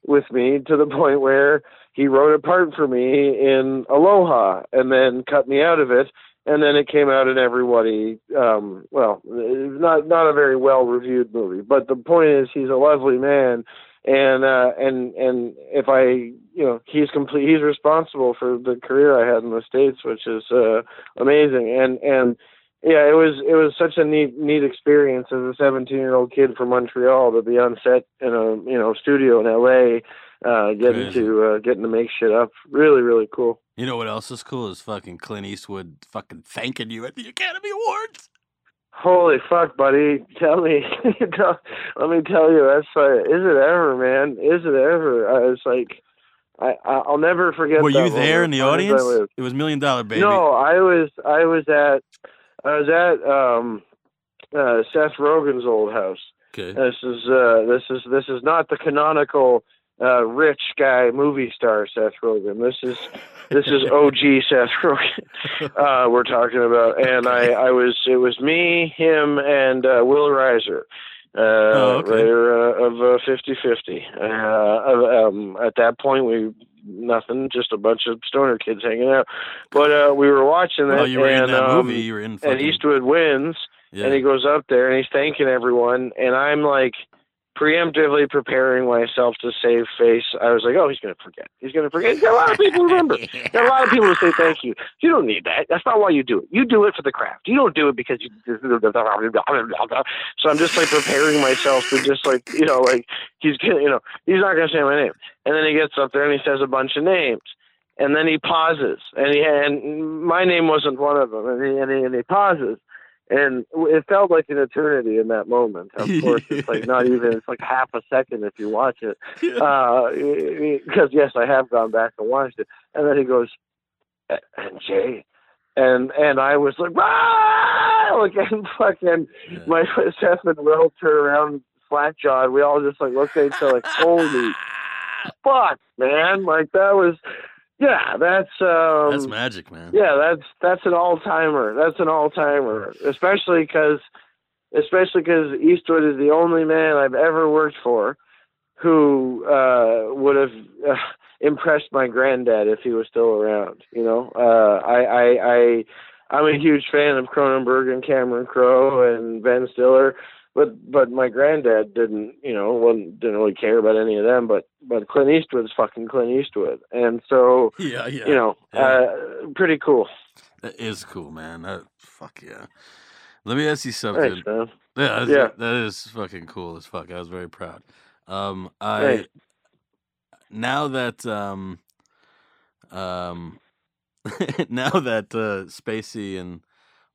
with me to the point where he wrote a part for me in Aloha and then cut me out of it and then it came out and everybody um well not not a very well reviewed movie. But the point is he's a lovely man and uh and and if i you know he's complete he's responsible for the career i had in the states which is uh amazing. And and yeah it was it was such a neat neat experience as a 17 year old kid from montreal to be on set in a you know studio in la uh getting Crazy. to uh getting to make shit up really really cool You know what else is cool is fucking Clint Eastwood fucking thanking you at the Academy Awards. Holy fuck, buddy! Tell me, tell, let me tell you, that's uh, is it ever, man? Is it ever? I was like, I I'll never forget. Were you there in the as long as I audience? It was Million Dollar Baby. No, I was I was at I was at um uh Seth Rogen's old house. Okay. This is uh this is this is not the canonical uh rich guy movie star Seth Rogen. This is this is OG Seth Rogen uh we're talking about and I I was it was me, him and uh Will Reiser. Uh Oh, okay. writer uh, of uh, 50/50. Uh um at that point we nothing, just a bunch of stoner kids hanging out. But uh we were watching it Oh, you were and in that um, movie. You were in and. Eastwood wins yeah. and he goes up there and he's thanking everyone and i'm like preemptively preparing myself to save face i was like oh he's going to forget. He's going to forget got a lot of people who remember. Got a lot of people who say thank you. You don't need that. That's not why you do it. You do it for the craft. You don't do it because you so i'm just like preparing myself to just like you know like he's gonna you know he's not going to say my name. And then he gets up there and he says a bunch of names. And then he pauses. And he and my name wasn't one of them. And he, and he, and he pauses and it felt like an eternity in that moment. Of course, it's like not even it's like half a second if you watch it. Because yes, I have gone back and watched it. And then he goes, and Jay, and and I was like, ah! like and fucking Yeah. my Seth and Will turn around flat jawed. We all just like looked at each other like, holy fuck, man! Like that was, yeah, that's um, That's magic, man. yeah, that's that's an all timer. That's an all timer, especially because especially because Eastwood is the only man I've ever worked for who uh, would have uh, impressed my granddad if he was still around. You know, uh, I, I I I'm a huge fan of Cronenberg and Cameron Crowe and Ben Stiller. But but my granddad didn't you know wasn't, didn't really care about any of them. But but Clint Eastwood's fucking Clint Eastwood, and so Yeah, yeah. you know, Yeah. uh, pretty cool. That is cool, man. That, fuck yeah. Let me ask you something. Thanks, man. Yeah, Yeah. that is fucking cool as fuck. I was very proud. Um, I Thanks. now that um, um, now that uh, Spacey and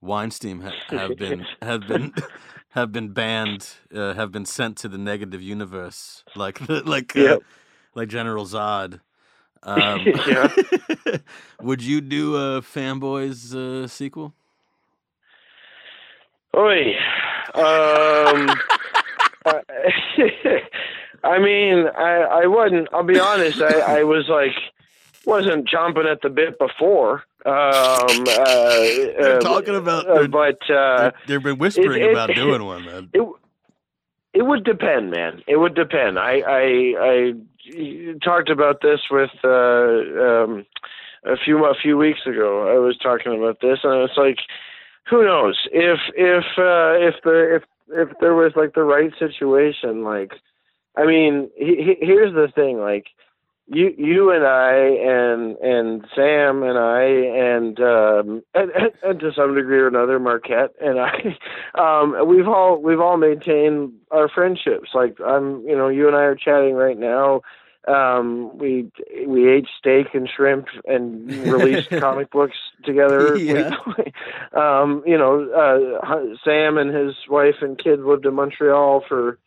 Weinstein ha- have been have been have been banned, uh, have been sent to the negative universe, like like uh, Yep. like General Zod. Um, Yeah. would you do a fanboys uh, sequel? Oi. Um, I mean, I I wouldn't. I'll be honest. I I was like, wasn't chomping at the bit before. Um, uh, They're uh, talking about. uh, they're- but uh, they've been whispering it- about doing one, man. it it would depend, man. It would depend. I I, I talked about this with uh, um, a few a few weeks ago. I was talking about this, and it's like, who knows if if uh, if the if if there was like the right situation, like, I mean, he, he, here's the thing, like. You, you and I and and Sam and I and um and, and, to some degree or another Marquette and I um we've all we've all maintained our friendships. Like i'm you know you and i are chatting right now. Um we we ate steak and shrimp and released comic books together. Yeah. Um you know uh sam and his wife and kids lived in montreal for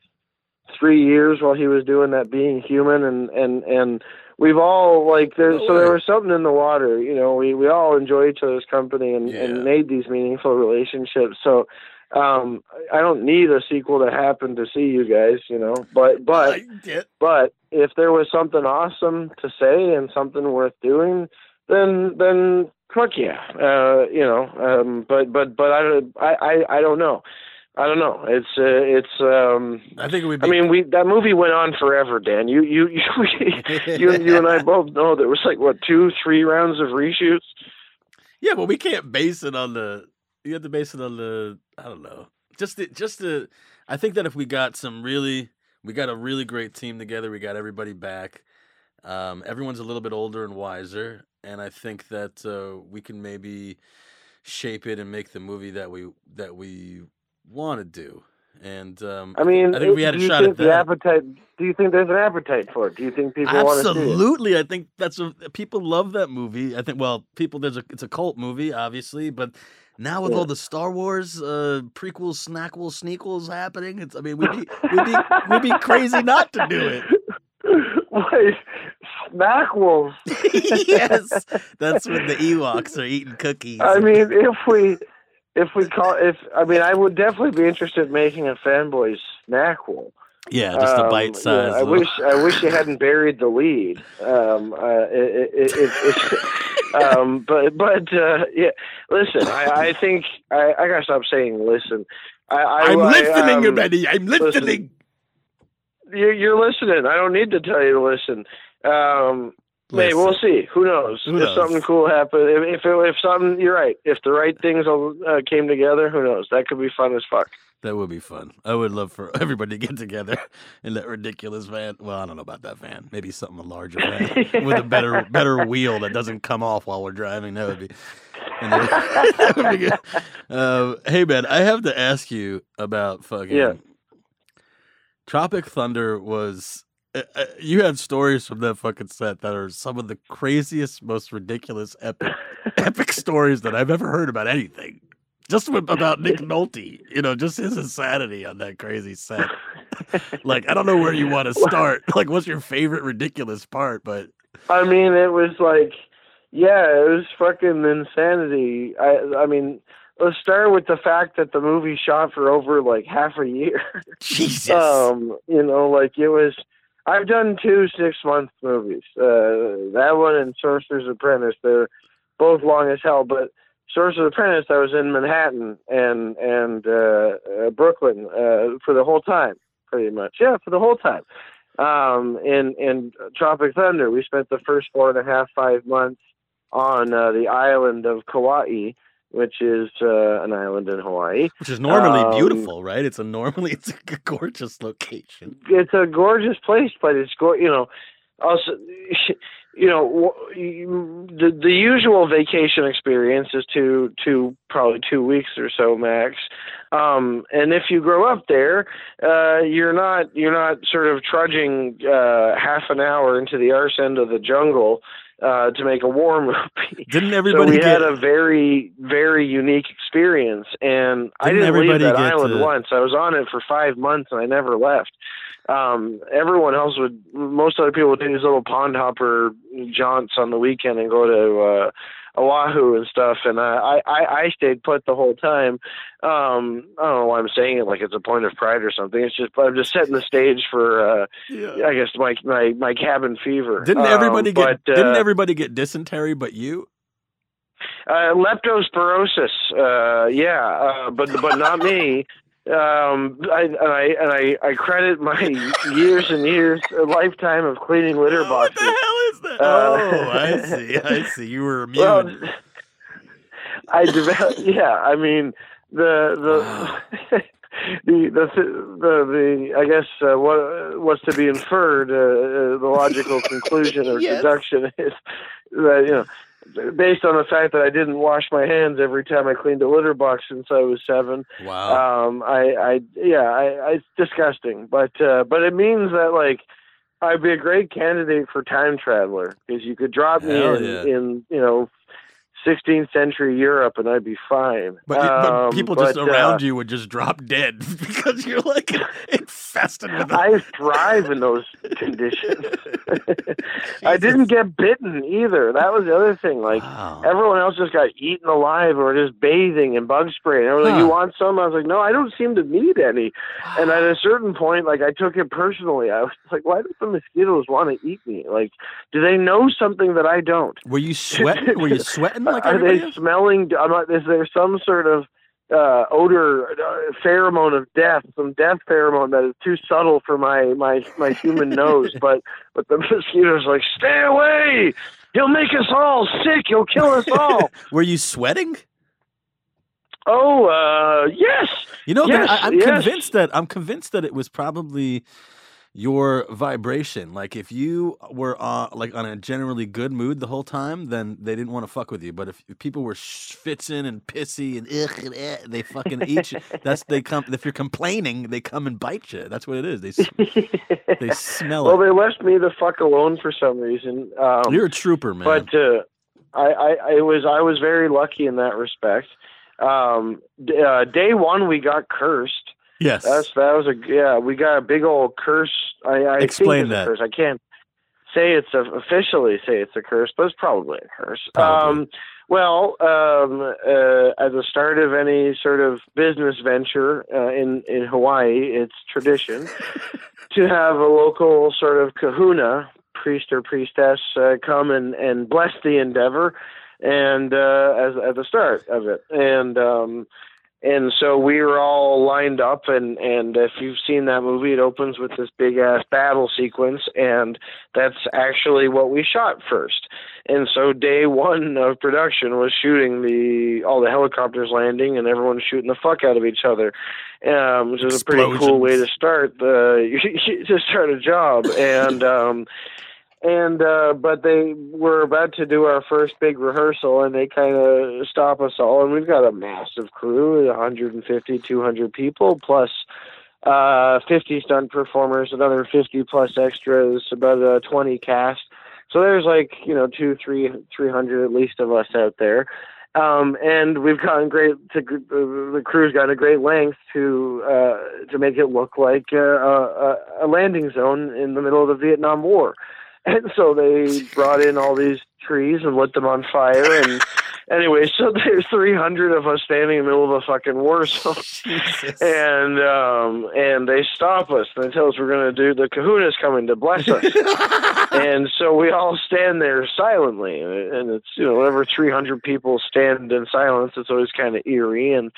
three years while he was doing that being human and and and we've all like there so there was something in the water you know we we all enjoy each other's company and Yeah. and made these meaningful relationships so um i don't need a sequel to happen to see you guys you know but but but if there was something awesome to say and something worth doing then then fuck yeah uh you know um but but but i i i, I don't know i don't know it's uh, it's um I think it would be. I mean, we that movie went on forever, Dan. You you you you, you and I both know there was like what two, three rounds of reshoots. Yeah, but we can't base it on the. You have to base it on the. I don't know. Just the, just the. I think that if we got some really, we got a really great team together. We got everybody back. Um, everyone's a little bit older and wiser, and I think that uh, we can maybe shape it and make the movie that we that we want to do. And um, I mean, I think if we had a shot at the that. appetite? Do you think there's an appetite for it? Do you think people want to see it? Absolutely, I think that's a, people love that movie. I think well, people there's a it's a cult movie, obviously, but now with Yeah. all the Star Wars uh, prequels, snackles, sneakles happening, it's I mean we'd be we'd be we'd be crazy not to do it. Wait, snack wolves. yes, that's when the Ewoks are eating cookies. I mean, if we if we call if I mean, I would definitely be interested in making a fanboy snack wolf. yeah, just a Um, bite size. yeah, I wish I wish you hadn't buried the lead. Um, uh, it, it, it, um, but but uh, yeah, listen. I, I think I, I gotta stop saying listen. I, I, I'm I, listening, um, Benny. I'm listen. listening. You're, you're listening. I don't need to tell you to listen. Maybe we'll see. Who knows? Who if something cool happened, if if, it, if something, you're right. If the right things all, uh, came together, who knows? That could be fun as fuck. That would be fun. I would love for everybody to get together in that ridiculous van. Well, I don't know about that van. Maybe something a larger van with a better better wheel that doesn't come off while we're driving. That would be. that would be good. Uh, hey man, I have to ask you about fucking. Yeah. Tropic Thunder was. Uh, uh, you have stories from that fucking set that are some of the craziest, most ridiculous, epic, epic stories that I've ever heard about anything. Just about Nick Nolte, you know, just his insanity on that crazy set. like, I don't know where you want to start. Like, what's your favorite ridiculous part? But I mean, it was like, yeah, it was fucking insanity. I, I mean, let's start with the fact that the movie shot for over like half a year. Jesus, um, you know, like it was. I've done two six month movies. Uh, that one and Sorcerer's Apprentice. They're both long as hell, but Sorcerer's Apprentice, I was in Manhattan and and uh, uh, Brooklyn uh, for the whole time, pretty much. Yeah, for the whole time. Um, in in Tropic Thunder, we spent the first four and a half five months on uh, the island of Kauai, which is uh, an island in Hawaii. which is normally um, beautiful, right? It's a normally it's a gorgeous location. it's a gorgeous place, but it's go you know, also, you know, the the usual vacation experience is two two probably two weeks or so max. Um, and if you grow up there, uh, you're not you're not sort of trudging uh, half an hour into the arse end of the jungle uh, to make a war movie. Didn't So everybody we get? had a very, very unique experience, and I Didn't didn't leave that island to- once. I was on it for five months, and I never left. Um, everyone else would, most other people would do these little pond hopper jaunts on the weekend and go to uh, Oahu and stuff, and I, I I stayed put the whole time. Um, I don't know why I'm saying it like it's a point of pride or something. It's just I'm just setting the stage for uh, I guess my my my cabin fever. Didn't everybody Um, get but, didn't uh, everybody get dysentery but you? uh, leptospirosis, uh, yeah, uh, but but not me. Um, I, and I and I, I credit my years and years, a lifetime of cleaning litter boxes. what boxes. the hell is that? Uh, oh, I see. I see. You were immune. Well, I developed. Yeah, I mean the the. The, the the the I guess uh, what what's to be inferred uh, uh, the logical conclusion or Yes. deduction is that you know based on the fact that I didn't wash my hands every time I cleaned a litter box since I was seven wow. um i i yeah i, I it's disgusting but uh but it means that like i'd be a great candidate for time traveler because you could drop me in yeah. in you know 16th century europe and i'd be fine but, but Um, people just but, around uh, you would just drop dead because you're like infested with them. I thrive in those conditions. I didn't get bitten either. That was the other thing. Like Wow. everyone else just got eaten alive or just bathing in bug spray. And everyone was like, "You want some?" I was like, "No, I don't seem to need any." And at a certain point, like I took it personally. I was like, "Why do the mosquitoes want to eat me? Like, do they know something that I don't? Were you sweating? Were you sweating like Are they else? smelling? I'm not, is there some sort of uh, odor uh, pheromone of death, some death pheromone that is too subtle for my my my human nose? But but the mosquitoes like, stay away! He'll make us all sick. He'll kill us all. Were you sweating? oh, uh, yes. You know, Yes, I, I'm yes. convinced that I'm convinced that it was probably your vibration. Like if you were uh, like on a generally good mood the whole time, then they didn't want to fuck with you. But if, if people were schwitzing and pissy and and eh, they fucking eat you. That's they come. If you're complaining, they come and bite you. That's what it is. They they smell well, it. Well, they left me the fuck alone for some reason. Um, You're a trooper, man. but uh, I, I, I was I was very lucky in that respect. Um, uh, day one we got cursed. Yes. That's that was a yeah. We got a big old curse. I, I Explain that. Curse. I can't say it's a, officially say it's a curse, but it's probably a curse. Probably. Um, well, um, uh, at the start of any sort of business venture uh, in in Hawaii, it's tradition to have a local sort of kahuna priest or priestess uh, come and and bless the endeavor, and uh, as at the start of it, and um, and so we were all lined up and and if you've seen that movie it opens with this big ass battle sequence and that's actually what we shot first. And so day one of production was shooting the all the helicopters landing and everyone shooting the fuck out of each other um which is a pretty cool way to start the to start a job. And um and uh but they were about to do our first big rehearsal and they kind of stop us all and we've got a massive crew 150 200 people plus uh 50 stunt performers another 50 plus extras about a 20 cast. So there's like you know two three three hundred at least of us out there. Um and we've gotten great to uh, the crew's gotten a great length to uh to make it look like uh, a, a landing zone in the middle of the vietnam war and so they brought in all these trees and lit them on fire. And anyway so there's 300 of us standing in the middle of a fucking war zone. And um and they stop us. And they tell us we're going to do the kahuna's coming to bless us. And so we all stand there silently. And it's you know whenever 300 people stand in silence it's always kind of eerie. And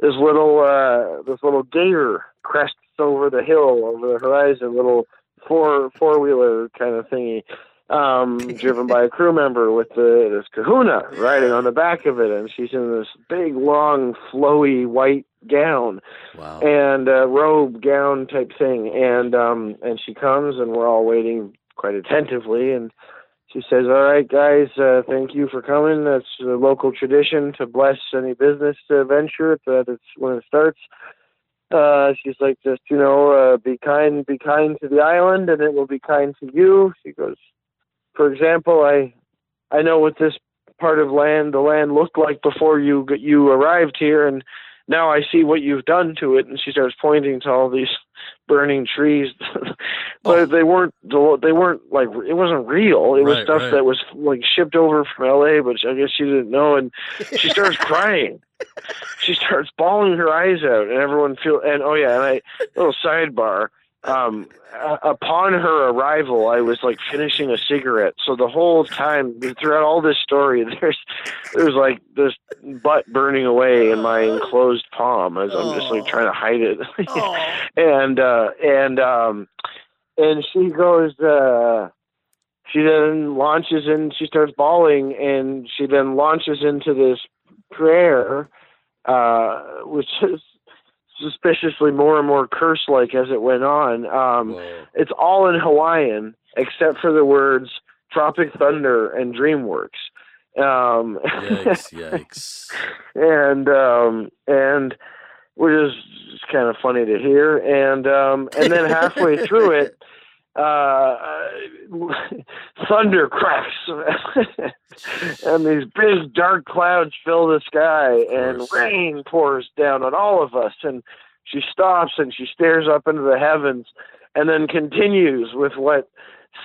this little uh this little gator crests over the hill over the horizon little four four wheeler kind of thingy um driven by a crew member with the this kahuna riding on the back of it and she's in this big long flowy white gown wow. and uh, robe gown type thing and um and she comes and we're all waiting quite attentively and she says all right guys uh, thank you for coming that's a local tradition to bless any business venture that it's when it starts uh she's like just you know uh, be kind be kind to the island and it will be kind to you. She goes for example i i know what this part of land the land looked like before you you arrived here and now I see what you've done to it. And she starts pointing to all these burning trees, but Oh. they weren't they weren't like it wasn't real. It was Right, stuff right. that was like shipped over from L.A., but I guess she didn't know. And she starts crying. She starts bawling her eyes out, and everyone feel. And oh yeah, and I little sidebar. Um, uh, upon her arrival, I was like finishing a cigarette. So the whole time, throughout all this story, there's there's like this butt burning away in my enclosed palm as I'm just like trying to hide it. and uh, and um, and she goes. Uh, she then launches and She starts bawling, and she then launches into this prayer, uh, which is suspiciously more and more curse-like as it went on. Um, it's all in Hawaiian except for the words Tropic Thunder and DreamWorks. Um, Yikes! Yikes! and um, and which is kind of funny to hear. And um, and then halfway through it, uh, thunder cracks, and these big dark clouds fill the sky, and rain pours down on all of us. And she stops and she stares up into the heavens, and then continues with what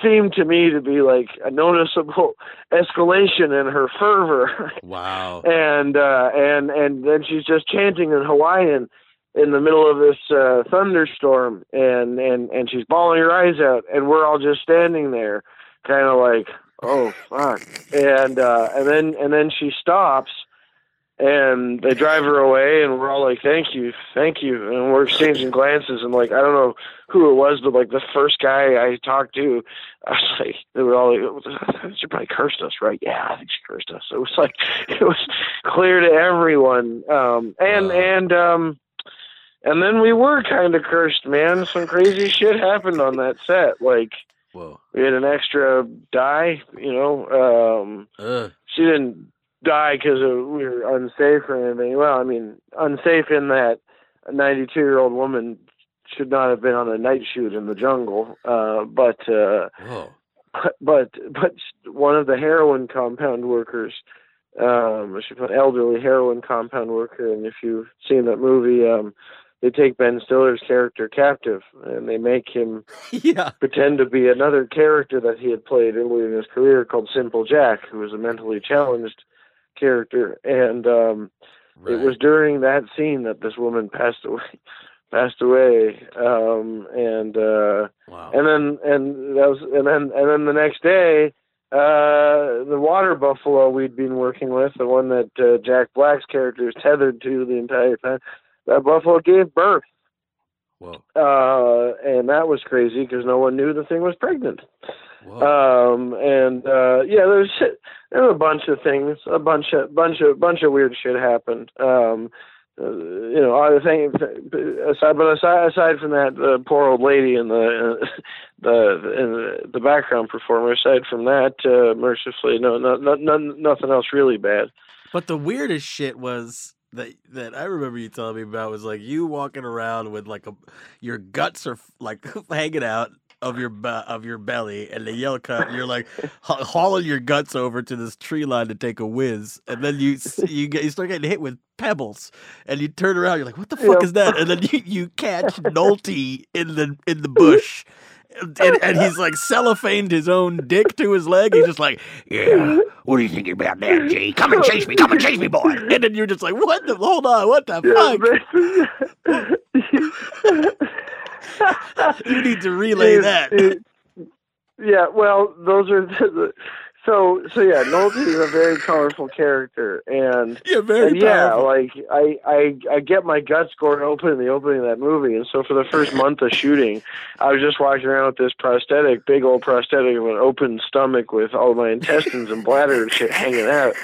seemed to me to be like a noticeable escalation in her fervor Wow! and uh and and then she's just chanting in Hawaiian in the middle of this uh thunderstorm and and and she's bawling her eyes out and we're all just standing there kind of like oh fuck. And uh and then and then she stops and they drive her away and we're all like thank you thank you. And we're exchanging glances and like i don't know who it was but like the first guy i talked to i was like they were all like she probably cursed us right? Yeah i think she cursed us. It was like it was clear to everyone. Um and Wow. and um and then we were kind of cursed man some crazy shit happened on that set like Whoa! we had an extra die you know um Ugh. she didn't die because we were unsafe or anything. Well, I mean, unsafe in that a 92 year old woman should not have been on a night shoot in the jungle. Uh, but, uh, but, but one of the heroin compound workers, um, she's an elderly heroin compound worker. And if you've seen that movie, um, they take Ben Stiller's character captive and they make him yeah. pretend to be another character that he had played earlier in his career called Simple Jack, who was a mentally challenged character. And um, Right. it was during that scene that this woman passed away. Passed away, um, and uh, wow. and then and that was and then and then the next day, uh, the water buffalo we'd been working with, the one that uh, Jack Black's character is tethered to the entire time, that buffalo gave birth Whoa! uh, and that was crazy because no one knew the thing was pregnant. Whoa! Um, and uh, yeah, there's there were a bunch of things, a bunch of bunch of bunch of weird shit happened. Um, uh, you know, other thing aside, but aside aside from that, the poor old lady and the uh, the in the, the background performer. Aside from that, uh, mercifully, no, no, no, none, nothing else really bad. But the weirdest shit was that that I remember you telling me about was like you walking around with like a your guts are like hanging out of your of your belly, and the yellow cut. You're like hauling your guts over to this tree line to take a whiz, and then you you get you start getting hit with pebbles, and you turn around. You're like, "What the fuck is that?" And then you, you catch Nolte in the in the bush. And, and he's like cellophaned his own dick to his leg. He's just like, Yeah. What do you think about that, Jay? Come and chase me. Come and chase me, boy. and then you're just like, what the? Hold on, what the fuck? You need to relay It- that. it- yeah, well, those are the, so so. Yeah, Nolte is a very colorful character, and Yeah, very and yeah, like I, I I get my guts scored open in the opening of that movie, and so for the first month of shooting, I was just walking around with this prosthetic, big old prosthetic of an open stomach with all my intestines and bladder and shit hanging out,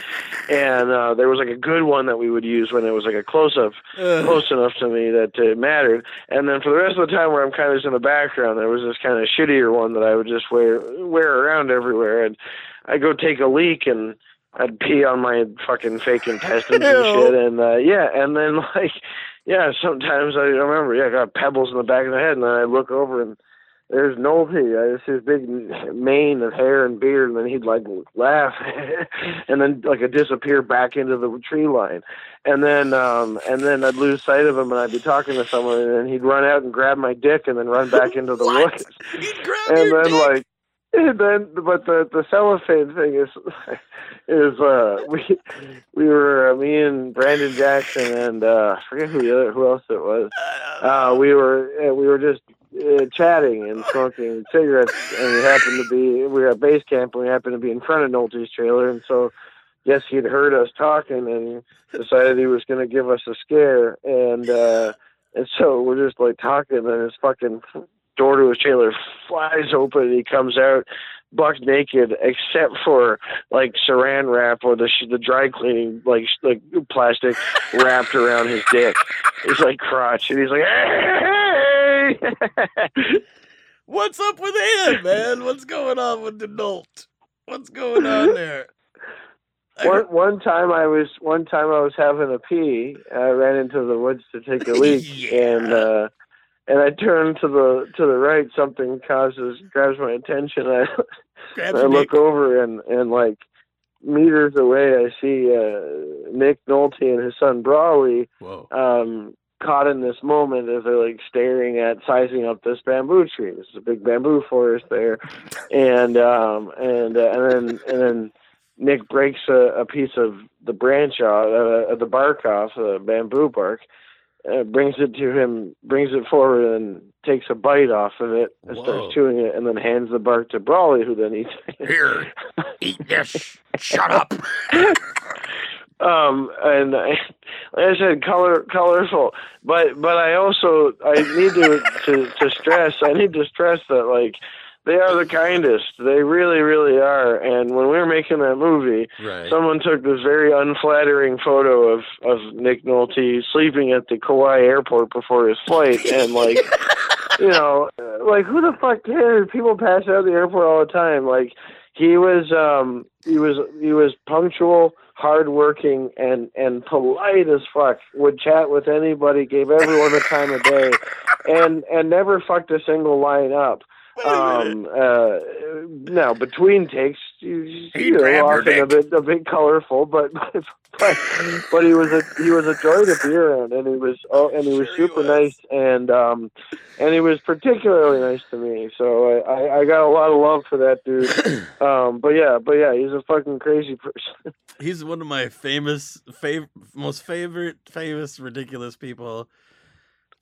and uh, there was like a good one that we would use when it was like a close up Ugh. close enough to me that it mattered. And then for the rest of the time where I'm kind of just in the background, there was this kind of shittier one that I would just wear wear around everywhere. And I go take a leak and I'd pee on my fucking fake intestines and shit. And uh, yeah, and then like yeah, sometimes I remember yeah, I got pebbles in the back of the head, and then I look over and. there's Nolte. I just his big mane of hair and beard, and then he'd like laugh, and then like a disappear back into the tree line, and then um and then I'd lose sight of him, and I'd be talking to someone, and then he'd run out and grab my dick, and then run back into the woods, and then dick. like. And then, but the the cellophane thing is, is uh we we were uh, me and Brandon Jackson and uh I forget who the other who else it was. Uh, we were uh, we were just uh, chatting and smoking cigarettes, and we happened to be we were at base camp, and we happened to be in front of Nolte's trailer, and so yes, he'd heard us talking and decided he was going to give us a scare, and uh, and so we're just like talking, and his fucking door to his trailer flies open, and he comes out. Buck naked, except for like Saran wrap or the the dry cleaning like like plastic wrapped around his dick. He's like crotch, and he's like, hey! What's up with him, man? What's going on with the Nolt? What's going on there? One one time I was one time I was having a pee. I ran into the woods to take a leak, Yeah. and uh, and I turn to the to the right. Something causes grabs my attention. I I look dick. over and and like meters away, I see uh, Nick Nolte and his son Brawley um, caught in this moment as they're like staring at sizing up this bamboo tree. This is a big bamboo forest there, and um, and uh, and then and then Nick breaks a, a piece of the branch off, uh, the bark off, the bamboo bark. Uh, brings it to him, brings it forward, and takes a bite off of it, and Whoa. starts chewing it, and then hands the bark to Brawley, who then eats it. Here, eat this. Shut up. um and I, like I said color colorful but but I also I need to to to stress I need to stress that like they are the kindest. They really really are. And when we were making that movie Right. someone took this very unflattering photo of of Nick Nolte sleeping at the Kauai airport before his flight and like you know like who the fuck cares? People pass out at the airport all the time. Like he was um he was he was punctual hardworking and and polite as fuck. Would chat with anybody gave everyone the time of day and and never fucked a single line up um uh now between takes you, He'd you know, often a bit a bit colorful but but but he was a he was a joy to be around and he was oh and he was Sure he super was. nice and um and he was particularly nice to me so I, I I got a lot of love for that dude. Um but yeah but yeah he's a fucking crazy person. He's one of my famous, fav- most favorite, famous, ridiculous people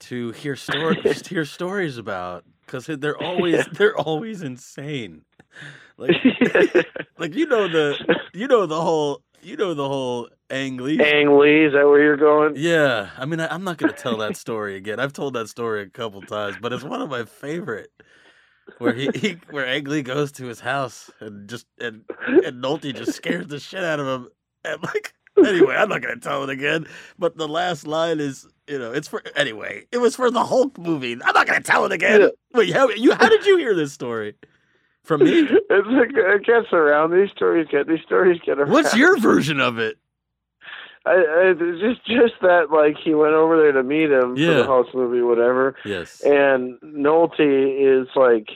to hear stories, hear stories about because they're always they're always insane. Like, like you know the you know the whole you know the whole Ang Lee. Ang Lee is that where you're going Yeah, I mean, I, I'm not gonna tell that story again. I've told that story a couple times, but it's one of my favorite. Where he, he where Ang Lee goes to his house and just and and Nolte just scares the shit out of him. And like anyway, I'm not gonna tell it again. But the last line is, you know, it's for anyway. It was for the Hulk movie. I'm not gonna tell it again. Yeah. Wait, how you how did you hear this story? From me? it gets around these stories get these stories get around What's your version of it? I, I it's just just that like he went over there to meet him for the Hulk movie whatever Yes. and Nolte is like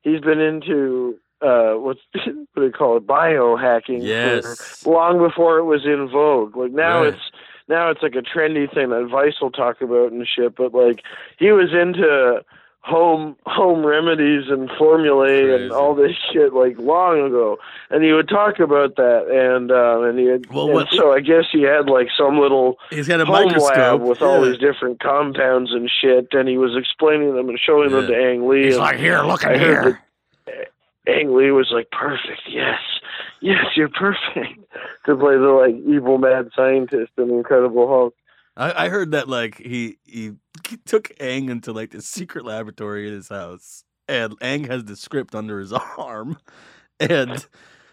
he's been into uh what's what do they call it biohacking for Yes. long before it was in vogue like now Right. it's now it's like a trendy thing that Vice will talk about and shit but like he was into home home remedies and formulae Crazy. and all this shit like long ago and he would talk about that and um and he had Well, and what- so I guess he had like some little He's got a home microscope lab with all these different compounds and shit, and he was explaining them and showing them to Ang Lee. He's and like, here, look at here. Ang Lee was like, perfect, yes, yes, you're perfect to play the like evil mad scientist in Incredible Hulk. I, I heard that like he, he took Ang into like this secret laboratory in his house, and Ang has the script under his arm, and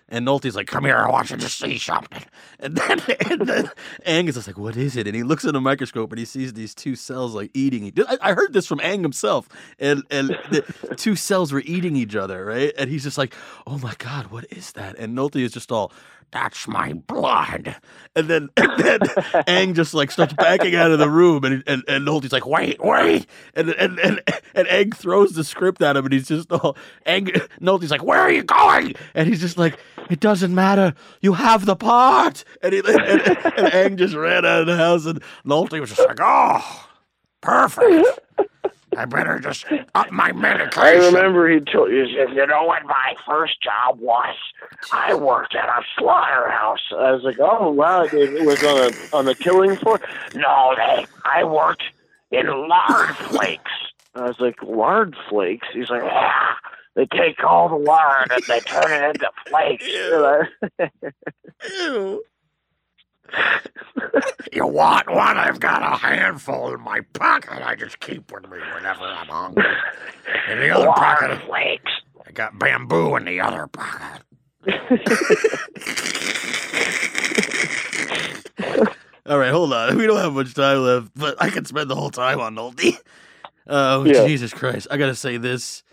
And Nolte's like, "Come here, I want you to see something." And then, and then Ang is just like, "What is it?" And he looks in a microscope and he sees these two cells like eating. I, I heard this from Ang himself, and and the two cells were eating each other, right? And he's just like, "Oh my god, what is that?" And Nolte is just all, "That's my blood." And then and then Ang just like starts backing out of the room, and and and Nolte's like, "Wait, wait!" And and and and Ang throws the script at him, and he's just all Ang. Nolte's like, "Where are you going?" And he's just like, "It doesn't matter. You have the part." And he and, and, and Ang just ran out of the house, and Nolte was just like, "Oh, perfect. I better just up my medication." I remember he told you, said, You know what my first job was? I worked at a slaughterhouse. I was like, oh wow, it was on a on the killing floor. No, they. I worked in lard flakes. I was like, lard flakes. He's like, Yeah. They take all the lard and they turn it into flakes. and I- Ew. You want one? I've got a handful in my pocket. I just keep with me whenever I'm hungry. In the other pocket, flakes. I got bamboo in the other pocket. All right, hold on. We don't have much time left, but I could spend the whole time on Nolte. Oh, Yeah. Jesus Christ. I got to say this.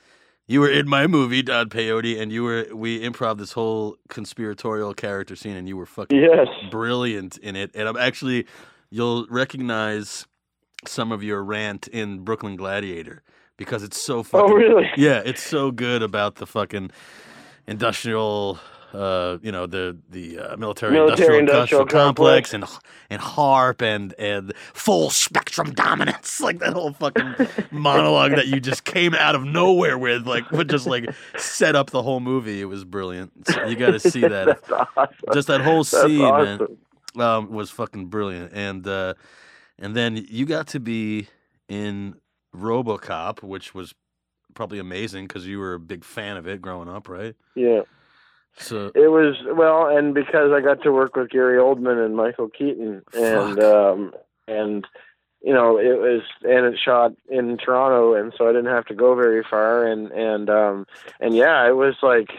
You were in my movie, Don Peyote, and you were we improv this whole conspiratorial character scene, and you were fucking yes. brilliant in it. And I'm actually, you'll recognize some of your rant in Brooklyn Gladiator because it's so oh, fucking. Oh really? Yeah, it's so good about the fucking industrial, uh, you know, the the uh, military, Military industrial, industrial complex, and and harp and and full spectrum dominance, like that whole fucking monologue that you just came out of nowhere with, like would just like set up the whole movie. It was brilliant. So you got to see that. Awesome. Just that whole That's scene, man um, was fucking brilliant. And uh, and then you got to be in RoboCop, which was probably amazing because you were a big fan of it growing up, right? Yeah. So It was well, and because I got to work with Gary Oldman and Michael Keaton, and Fuck. um, and you know it was, and it shot in Toronto, and so I didn't have to go very far, and and um, and yeah, it was like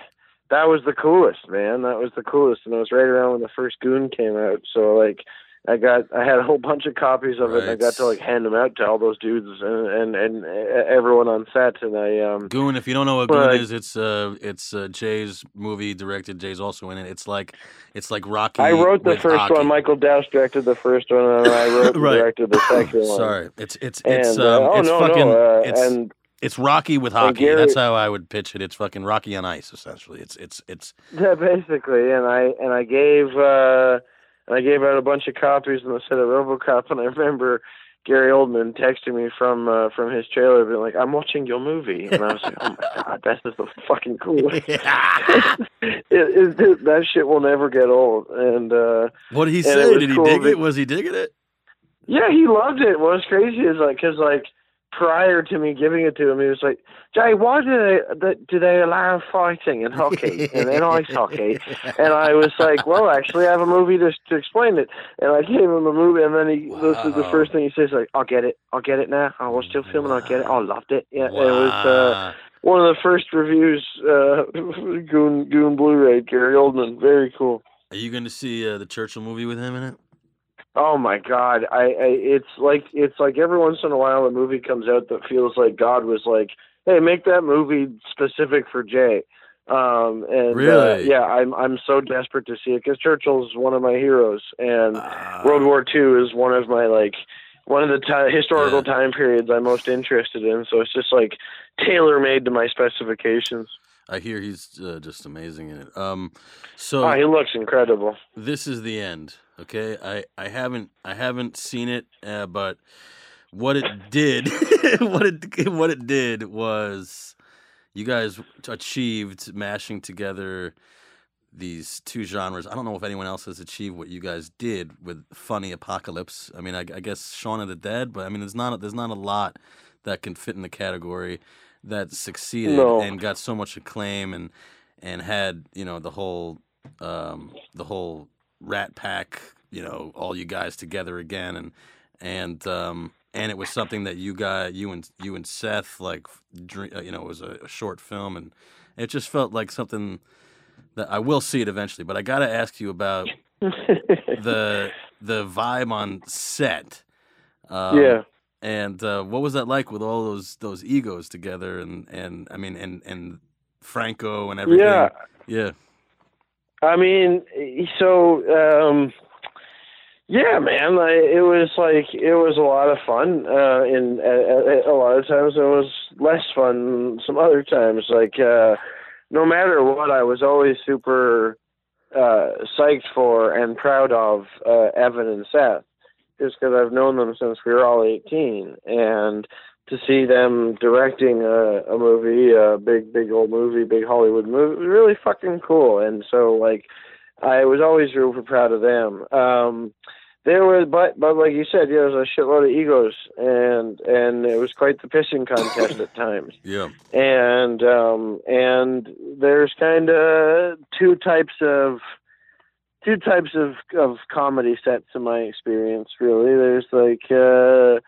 that was the coolest, man. That was the coolest, and it was right around when the first Goon came out, so like. I got I had a whole bunch of copies of it and I got to like hand them out to all those dudes and and, and everyone on set and I um Goon, if you don't know what Goon is, it's uh it's uh, Jay's movie directed. Jay's also in it. It's like it's like Rocky. I wrote the first hockey. one. Michael Dowse directed the first one, and I wrote and Right. directed the second one. Sorry, it's it's And it's uh, um oh it's no fucking no, uh, it's and it's Rocky with hockey. Gary- That's how I would pitch it. It's fucking Rocky on ice, essentially. It's it's it's yeah, basically, and I and I gave uh, and I gave out a bunch of copies in the set of RoboCop, and I remember Gary Oldman texting me from uh, from his trailer, being like, "I'm watching your movie," and I was like, "Oh my god, that's just the fucking coolest." it, it, it, that shit will never get old, and. uh what did he say? Did he cool dig that- it? Was he digging it? Yeah, he loved it. What's crazy is like, cause like prior to me giving it to him, he was like, "Jay, why do they do they allow fighting in hockey and in ice hockey?" And I was like, "Well, actually, I have a movie to to explain it." And I gave him the movie, and then he this is the first thing he says like, "I'll get it, I'll get it now. I we're still filming. I'll get it. Oh, I loved it. Yeah, it was uh, one of the first reviews. Uh, Goon Goon Blu-ray, Gary Oldman, very cool. Are you going to see uh, the Churchill movie with him in it? Oh my God! I, I it's like it's like every once in a while a movie comes out that feels like God was like, "Hey, make that movie specific for Jay." Um, and uh, Really? yeah, I'm I'm so desperate to see it because Churchill's one of my heroes, and Uh, World War II is one of my like one of the ti historical Yeah. time periods I'm most interested in. So it's just like tailor made to my specifications. I hear he's uh, just amazing in it. Um, so Oh, he looks incredible. this is the end. Okay, I I haven't I haven't seen it, uh, but what it did, what it what it did was, you guys achieved mashing together these two genres. I don't know if anyone else has achieved what you guys did with funny apocalypse. I mean, I, I guess Shaun of the Dead, but I mean, there's not there's not a lot that can fit in the category that succeeded No. and got so much acclaim and and had you know the whole um, the whole Rat Pack, you know, all you guys together again, and and um, and it was something that you got you and you and Seth like, uh, you know, it was a, a short film, and it just felt like something that I will see it eventually, but I got to ask you about the the vibe on set. Um, yeah. And uh, what was that like with all those those egos together and and I mean and and Franco and everything? Yeah. Yeah. I mean, so um, yeah, man. Like, it was like it was a lot of fun. Uh, and uh, a lot of times it was less fun. Some other times, like uh, no matter what, I was always super uh, psyched for and proud of uh, Evan and Seth, just because I've known them since we were all eighteen, and to see them directing a, a movie, a big, big old movie, big Hollywood movie, was really fucking cool. And so, like, I was always super proud of them. Um, there was, but, but like you said, yeah, there was a shitload of egos, and and it was quite the pissing contest at times. Yeah. And um, and there's kind of two types of two types of of comedy sets in my experience. Really, there's like. Uh,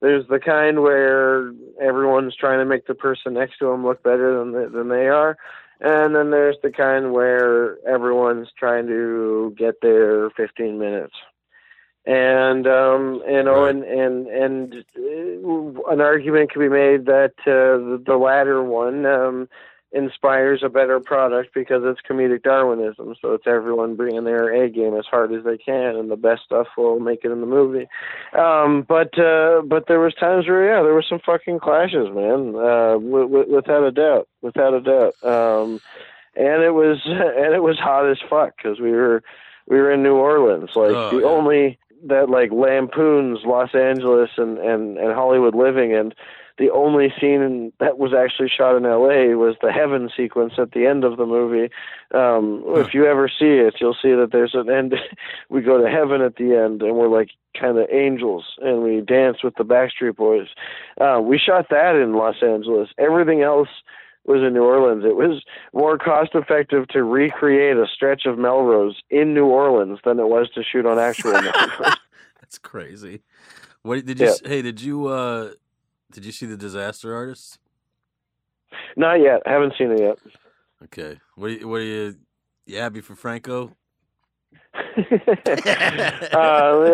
there's the kind where everyone's trying to make the person next to them look better than they, than they are, and then there's the kind where everyone's trying to get their 15 minutes. And um, you know, Right. and and and uh, an argument can be made that uh, the, the latter one um, inspires a better product because it's comedic Darwinism. So it's everyone bringing their A game as hard as they can, and the best stuff will make it in the movie. Um, but uh, but there was times where yeah, there were some fucking clashes, man. Uh, w- w- without a doubt, without a doubt. Um, and it was and it was hot as fuck because we were we were in New Orleans, like Oh, the yeah. only that like lampoons Los Angeles and and and Hollywood living and the only scene that was actually shot in LA was the heaven sequence at the end of the movie. Um, If you ever see it, you'll see that there's an end. we go to heaven at the end, and we're like kind of angels, and we dance with the Backstreet Boys. Uh, we shot that in Los Angeles. Everything else was in New Orleans. It was more cost effective to recreate a stretch of Melrose in New Orleans than it was to shoot on actual Melrose. That's crazy. What did you? Yeah. Hey, did you? uh Did you see the Disaster Artist? Not yet. I haven't seen it yet. Okay. What? Are you, what are you? You happy for Franco? uh,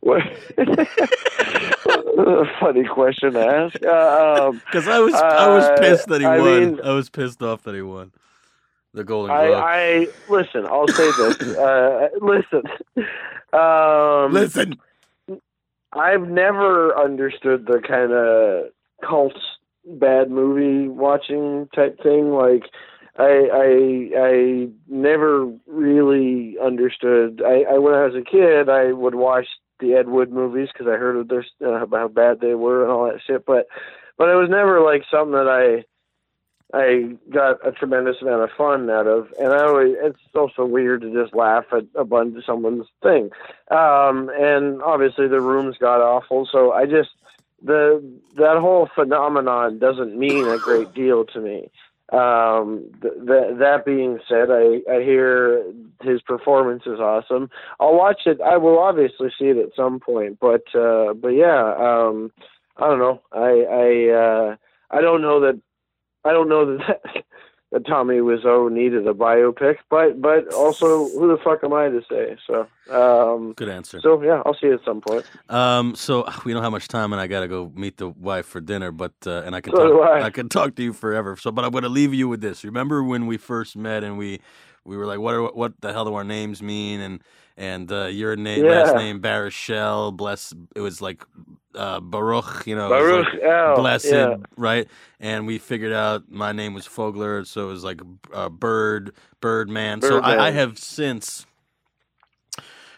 what, a funny question to ask. Uh, um, Because I was I was Uh, pissed that he I won. mean- I was pissed off that he won the Golden I, Globe. I listen. I'll say this. Uh, listen. Um, Listen. I've never understood the kind of cult bad movie watching type thing. Like, I I I never really understood. I, I when I was a kid, I would watch the Ed Wood movies because I heard of their uh, how bad they were and all that shit. But but it was never like something that I I got a tremendous amount of fun out of, and I always it's also weird to just laugh at a bunch of someone's thing. Um, and obviously the rooms got awful, so I just the that whole phenomenon doesn't mean a great deal to me. Um, th- that that being said, I I hear his performance is awesome. I'll watch it. I will obviously see it at some point, but uh, but yeah, um, I don't know. I I uh, I don't know that I don't know that that Tommy Wiseau needed a biopic, but but also who the fuck am I to say? So um, Good answer. so yeah, I'll see you at some point. Um, so we don't have much time, and I gotta go meet the wife for dinner. But uh, and I can So talk, I. I can talk to you forever. So, but I'm gonna leave you with this. Remember when we first met, and we we were like, what are what the hell do our names mean? And and uh, your name, last name Baruchel, bless. It was like uh, Baruch, you know, Baruch like blessed, yeah. right? And we figured out my name was Fogler, so it was like uh, Bird, Birdman. So I, I have since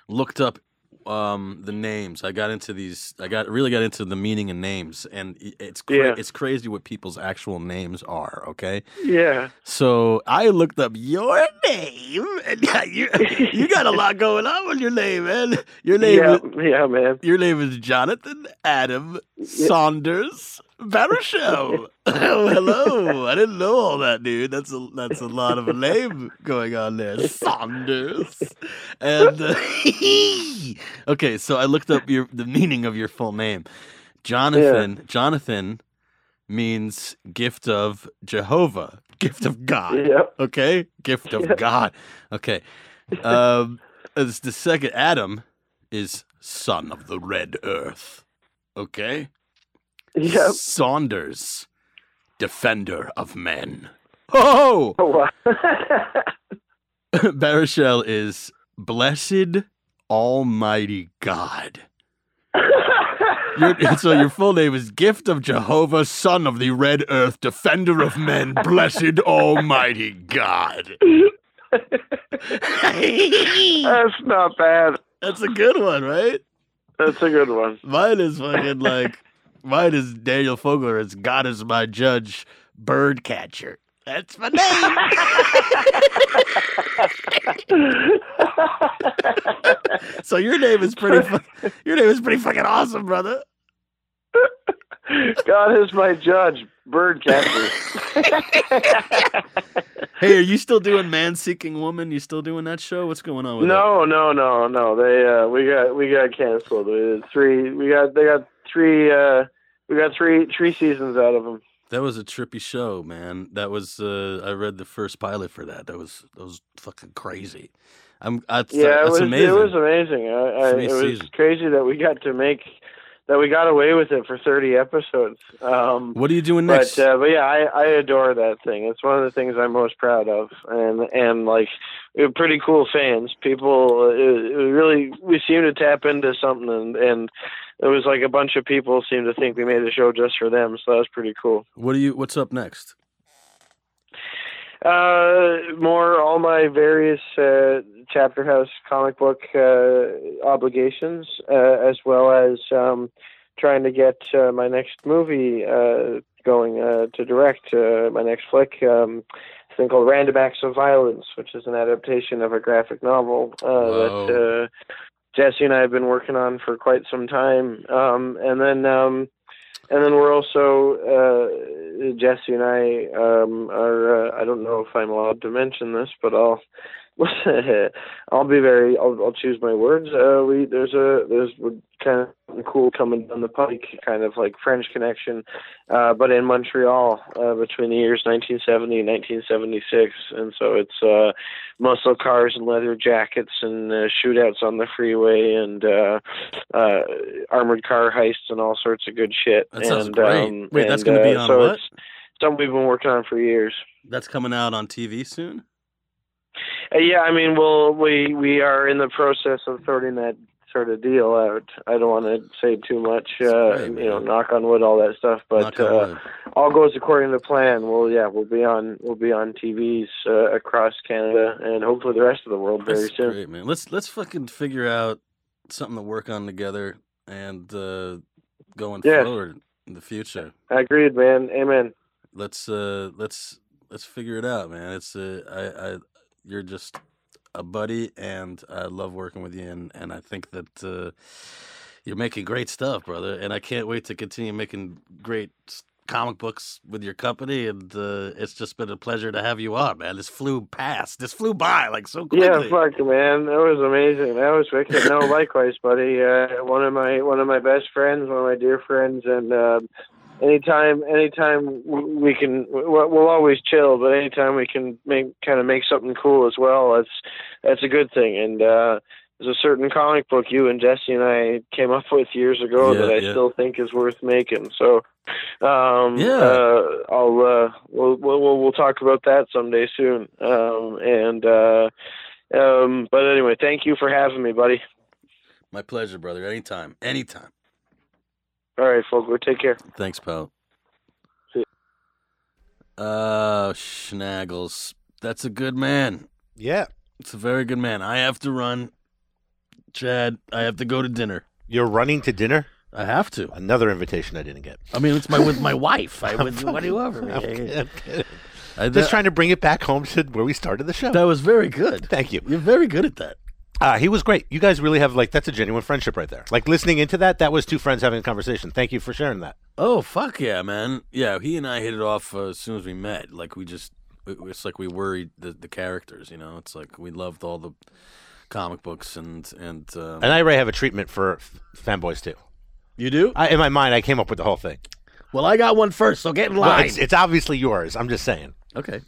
looked up um the names i got into these i got really got into the meaning of names and it's cra- Yeah. it's crazy what people's actual names are okay Yeah. so i looked up your name and you, you got a lot going on with your name man your name Yeah, is, yeah, man. your name is jonathan adam saunders Baruchel. oh, hello. I didn't know all that, dude. That's a that's a lot of a name going on there. Saunders. And uh, okay, so I looked up your the meaning of your full name. Jonathan. Jonathan means gift of Jehovah, gift of God. Yep. Okay, gift of Yeah. God. Okay. Um, as the second Adam is son of the red earth. Okay. Yep. Saunders, defender of men. Oh, Oh, wow. Baruchel is blessed Almighty God. Your, so your full name is Gift of Jehovah, Son of the Red Earth, Defender of Men, Blessed Almighty God. That's not bad. That's a good one, right? That's a good one. Mine is fucking like, mine is Daniel Fogler as God is my judge, bird catcher. That's my name. so your name is pretty. Fu- your name is pretty fucking awesome, brother. God is my judge, bird catcher. Hey, are you still doing Man Seeking Woman? You still doing that show? What's going on with that? no, no, no, no. They uh, we got we got canceled. We three. We got they got three. Uh, we got three three seasons out of them. That was a trippy show, man. That was. Uh, I read the first pilot for that. That was. That was fucking crazy. I'm. I, Yeah, it was amazing. it was amazing. I, I, it was crazy that we got to make that we got away with it for thirty episodes. Um, What are you doing next? But uh, but yeah, I, I adore that thing. It's one of the things I'm most proud of, and and like we're pretty cool fans. People uh, it, it really we seem to tap into something, and and it was like a bunch of people seem to think we made the show just for them. So that was pretty cool. what do you? What's up next? Uh, more all my various uh, Chapterhouse comic book uh, obligations, uh, as well as um, trying to get uh, my next movie uh, going uh, to direct uh, my next flick. Um, a thing called Random Acts of Violence, which is an adaptation of a graphic novel uh, that uh, Jesse and I have been working on for quite some time. Um, and then. And then we're also uh, Jesse and I um, are. Uh, I don't know if I'm allowed to mention this, but I'll. I'll be very. I'll, I'll choose my words. Uh, we there's a there's kind of cool coming down the pike, kind of like French Connection, uh, but in Montreal uh, between the years 1970 and 1976, and so it's uh, muscle cars and leather jackets and uh, shootouts on the freeway and uh, uh, armored car heists and all sorts of good shit. That sounds and, great. Um, Wait, that's gonna be uh, on so what? It's something we've been working on for years. That's coming out on TV soon. Uh, yeah, I mean, we'll we we are in the process of sorting that sort of deal out. I don't want to say too much, uh, great, you know, knock on wood, all that stuff. But uh, all goes according to plan. Well, yeah, we'll be on we'll be on TVs uh, across Canada and hopefully the rest of the world very That's soon. great, man. Let's let's fucking figure out something to work on together and uh, going Yes. forward in the future. Agreed, man. Amen. Let's uh let's let's figure it out, man. It's uh I I you're just a buddy and I love working with you and and I think that uh you're making great stuff, brother, and I can't wait to continue making great comic books with your company and uh it's just been a pleasure to have you on, man. This flew past. This flew by like so quickly. Yeah, fuck, man, that was amazing. That was wicked. No, likewise, buddy. Uh, one of my one of my best friends, one of my dear friends, and uh, anytime anytime we can, we'll always chill. But anytime we can make kind of make something cool as well, that's that's a good thing. And uh, there's a certain comic book you and Jesse and I came up with years ago Yeah, that I yeah. still think is worth making. So. Um, Yeah. uh, I'll uh, we'll, we'll we'll talk about that someday soon. Um, and uh, um, but anyway, thank you for having me, buddy. My pleasure, brother. Anytime. Anytime. All right, Fogler, take care. Thanks, pal. See ya. Oh, Schnaggles. That's a good man. Yeah. It's a very good man. I have to run. Chad, I have to go to dinner. You're running to dinner? I have to. Another invitation I didn't get. I mean, it's my with my wife. I would. What do you want from I'm kidding, I'm kidding. I, Just trying to bring it back home to where we started the show. that was very good. Thank you. You're very good at that. Uh, he was great. You guys really have like that's a genuine friendship right there. Like listening into that, that was two friends having a conversation. Thank you for sharing that. Oh fuck yeah, man! Yeah, he and I hit it off uh, as soon as we met. Like we just, it's like we worried the, the characters. You know, it's like we loved all the comic books and and. Um, And I already have a treatment for f- fanboys too. you do? I, in my mind, I came up with the whole thing. Well, I got one first, so get in Well, line. it's, it's obviously yours. I'm just saying. okay.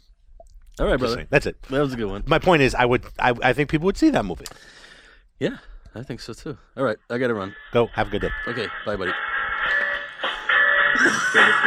All right, Just brother. That's it. That was a good one. My point is, I would, I, I think people would see that movie. Yeah, I think so too. All right, I got to run. Go, have a good day. Okay, bye, buddy. Biggest, biggest.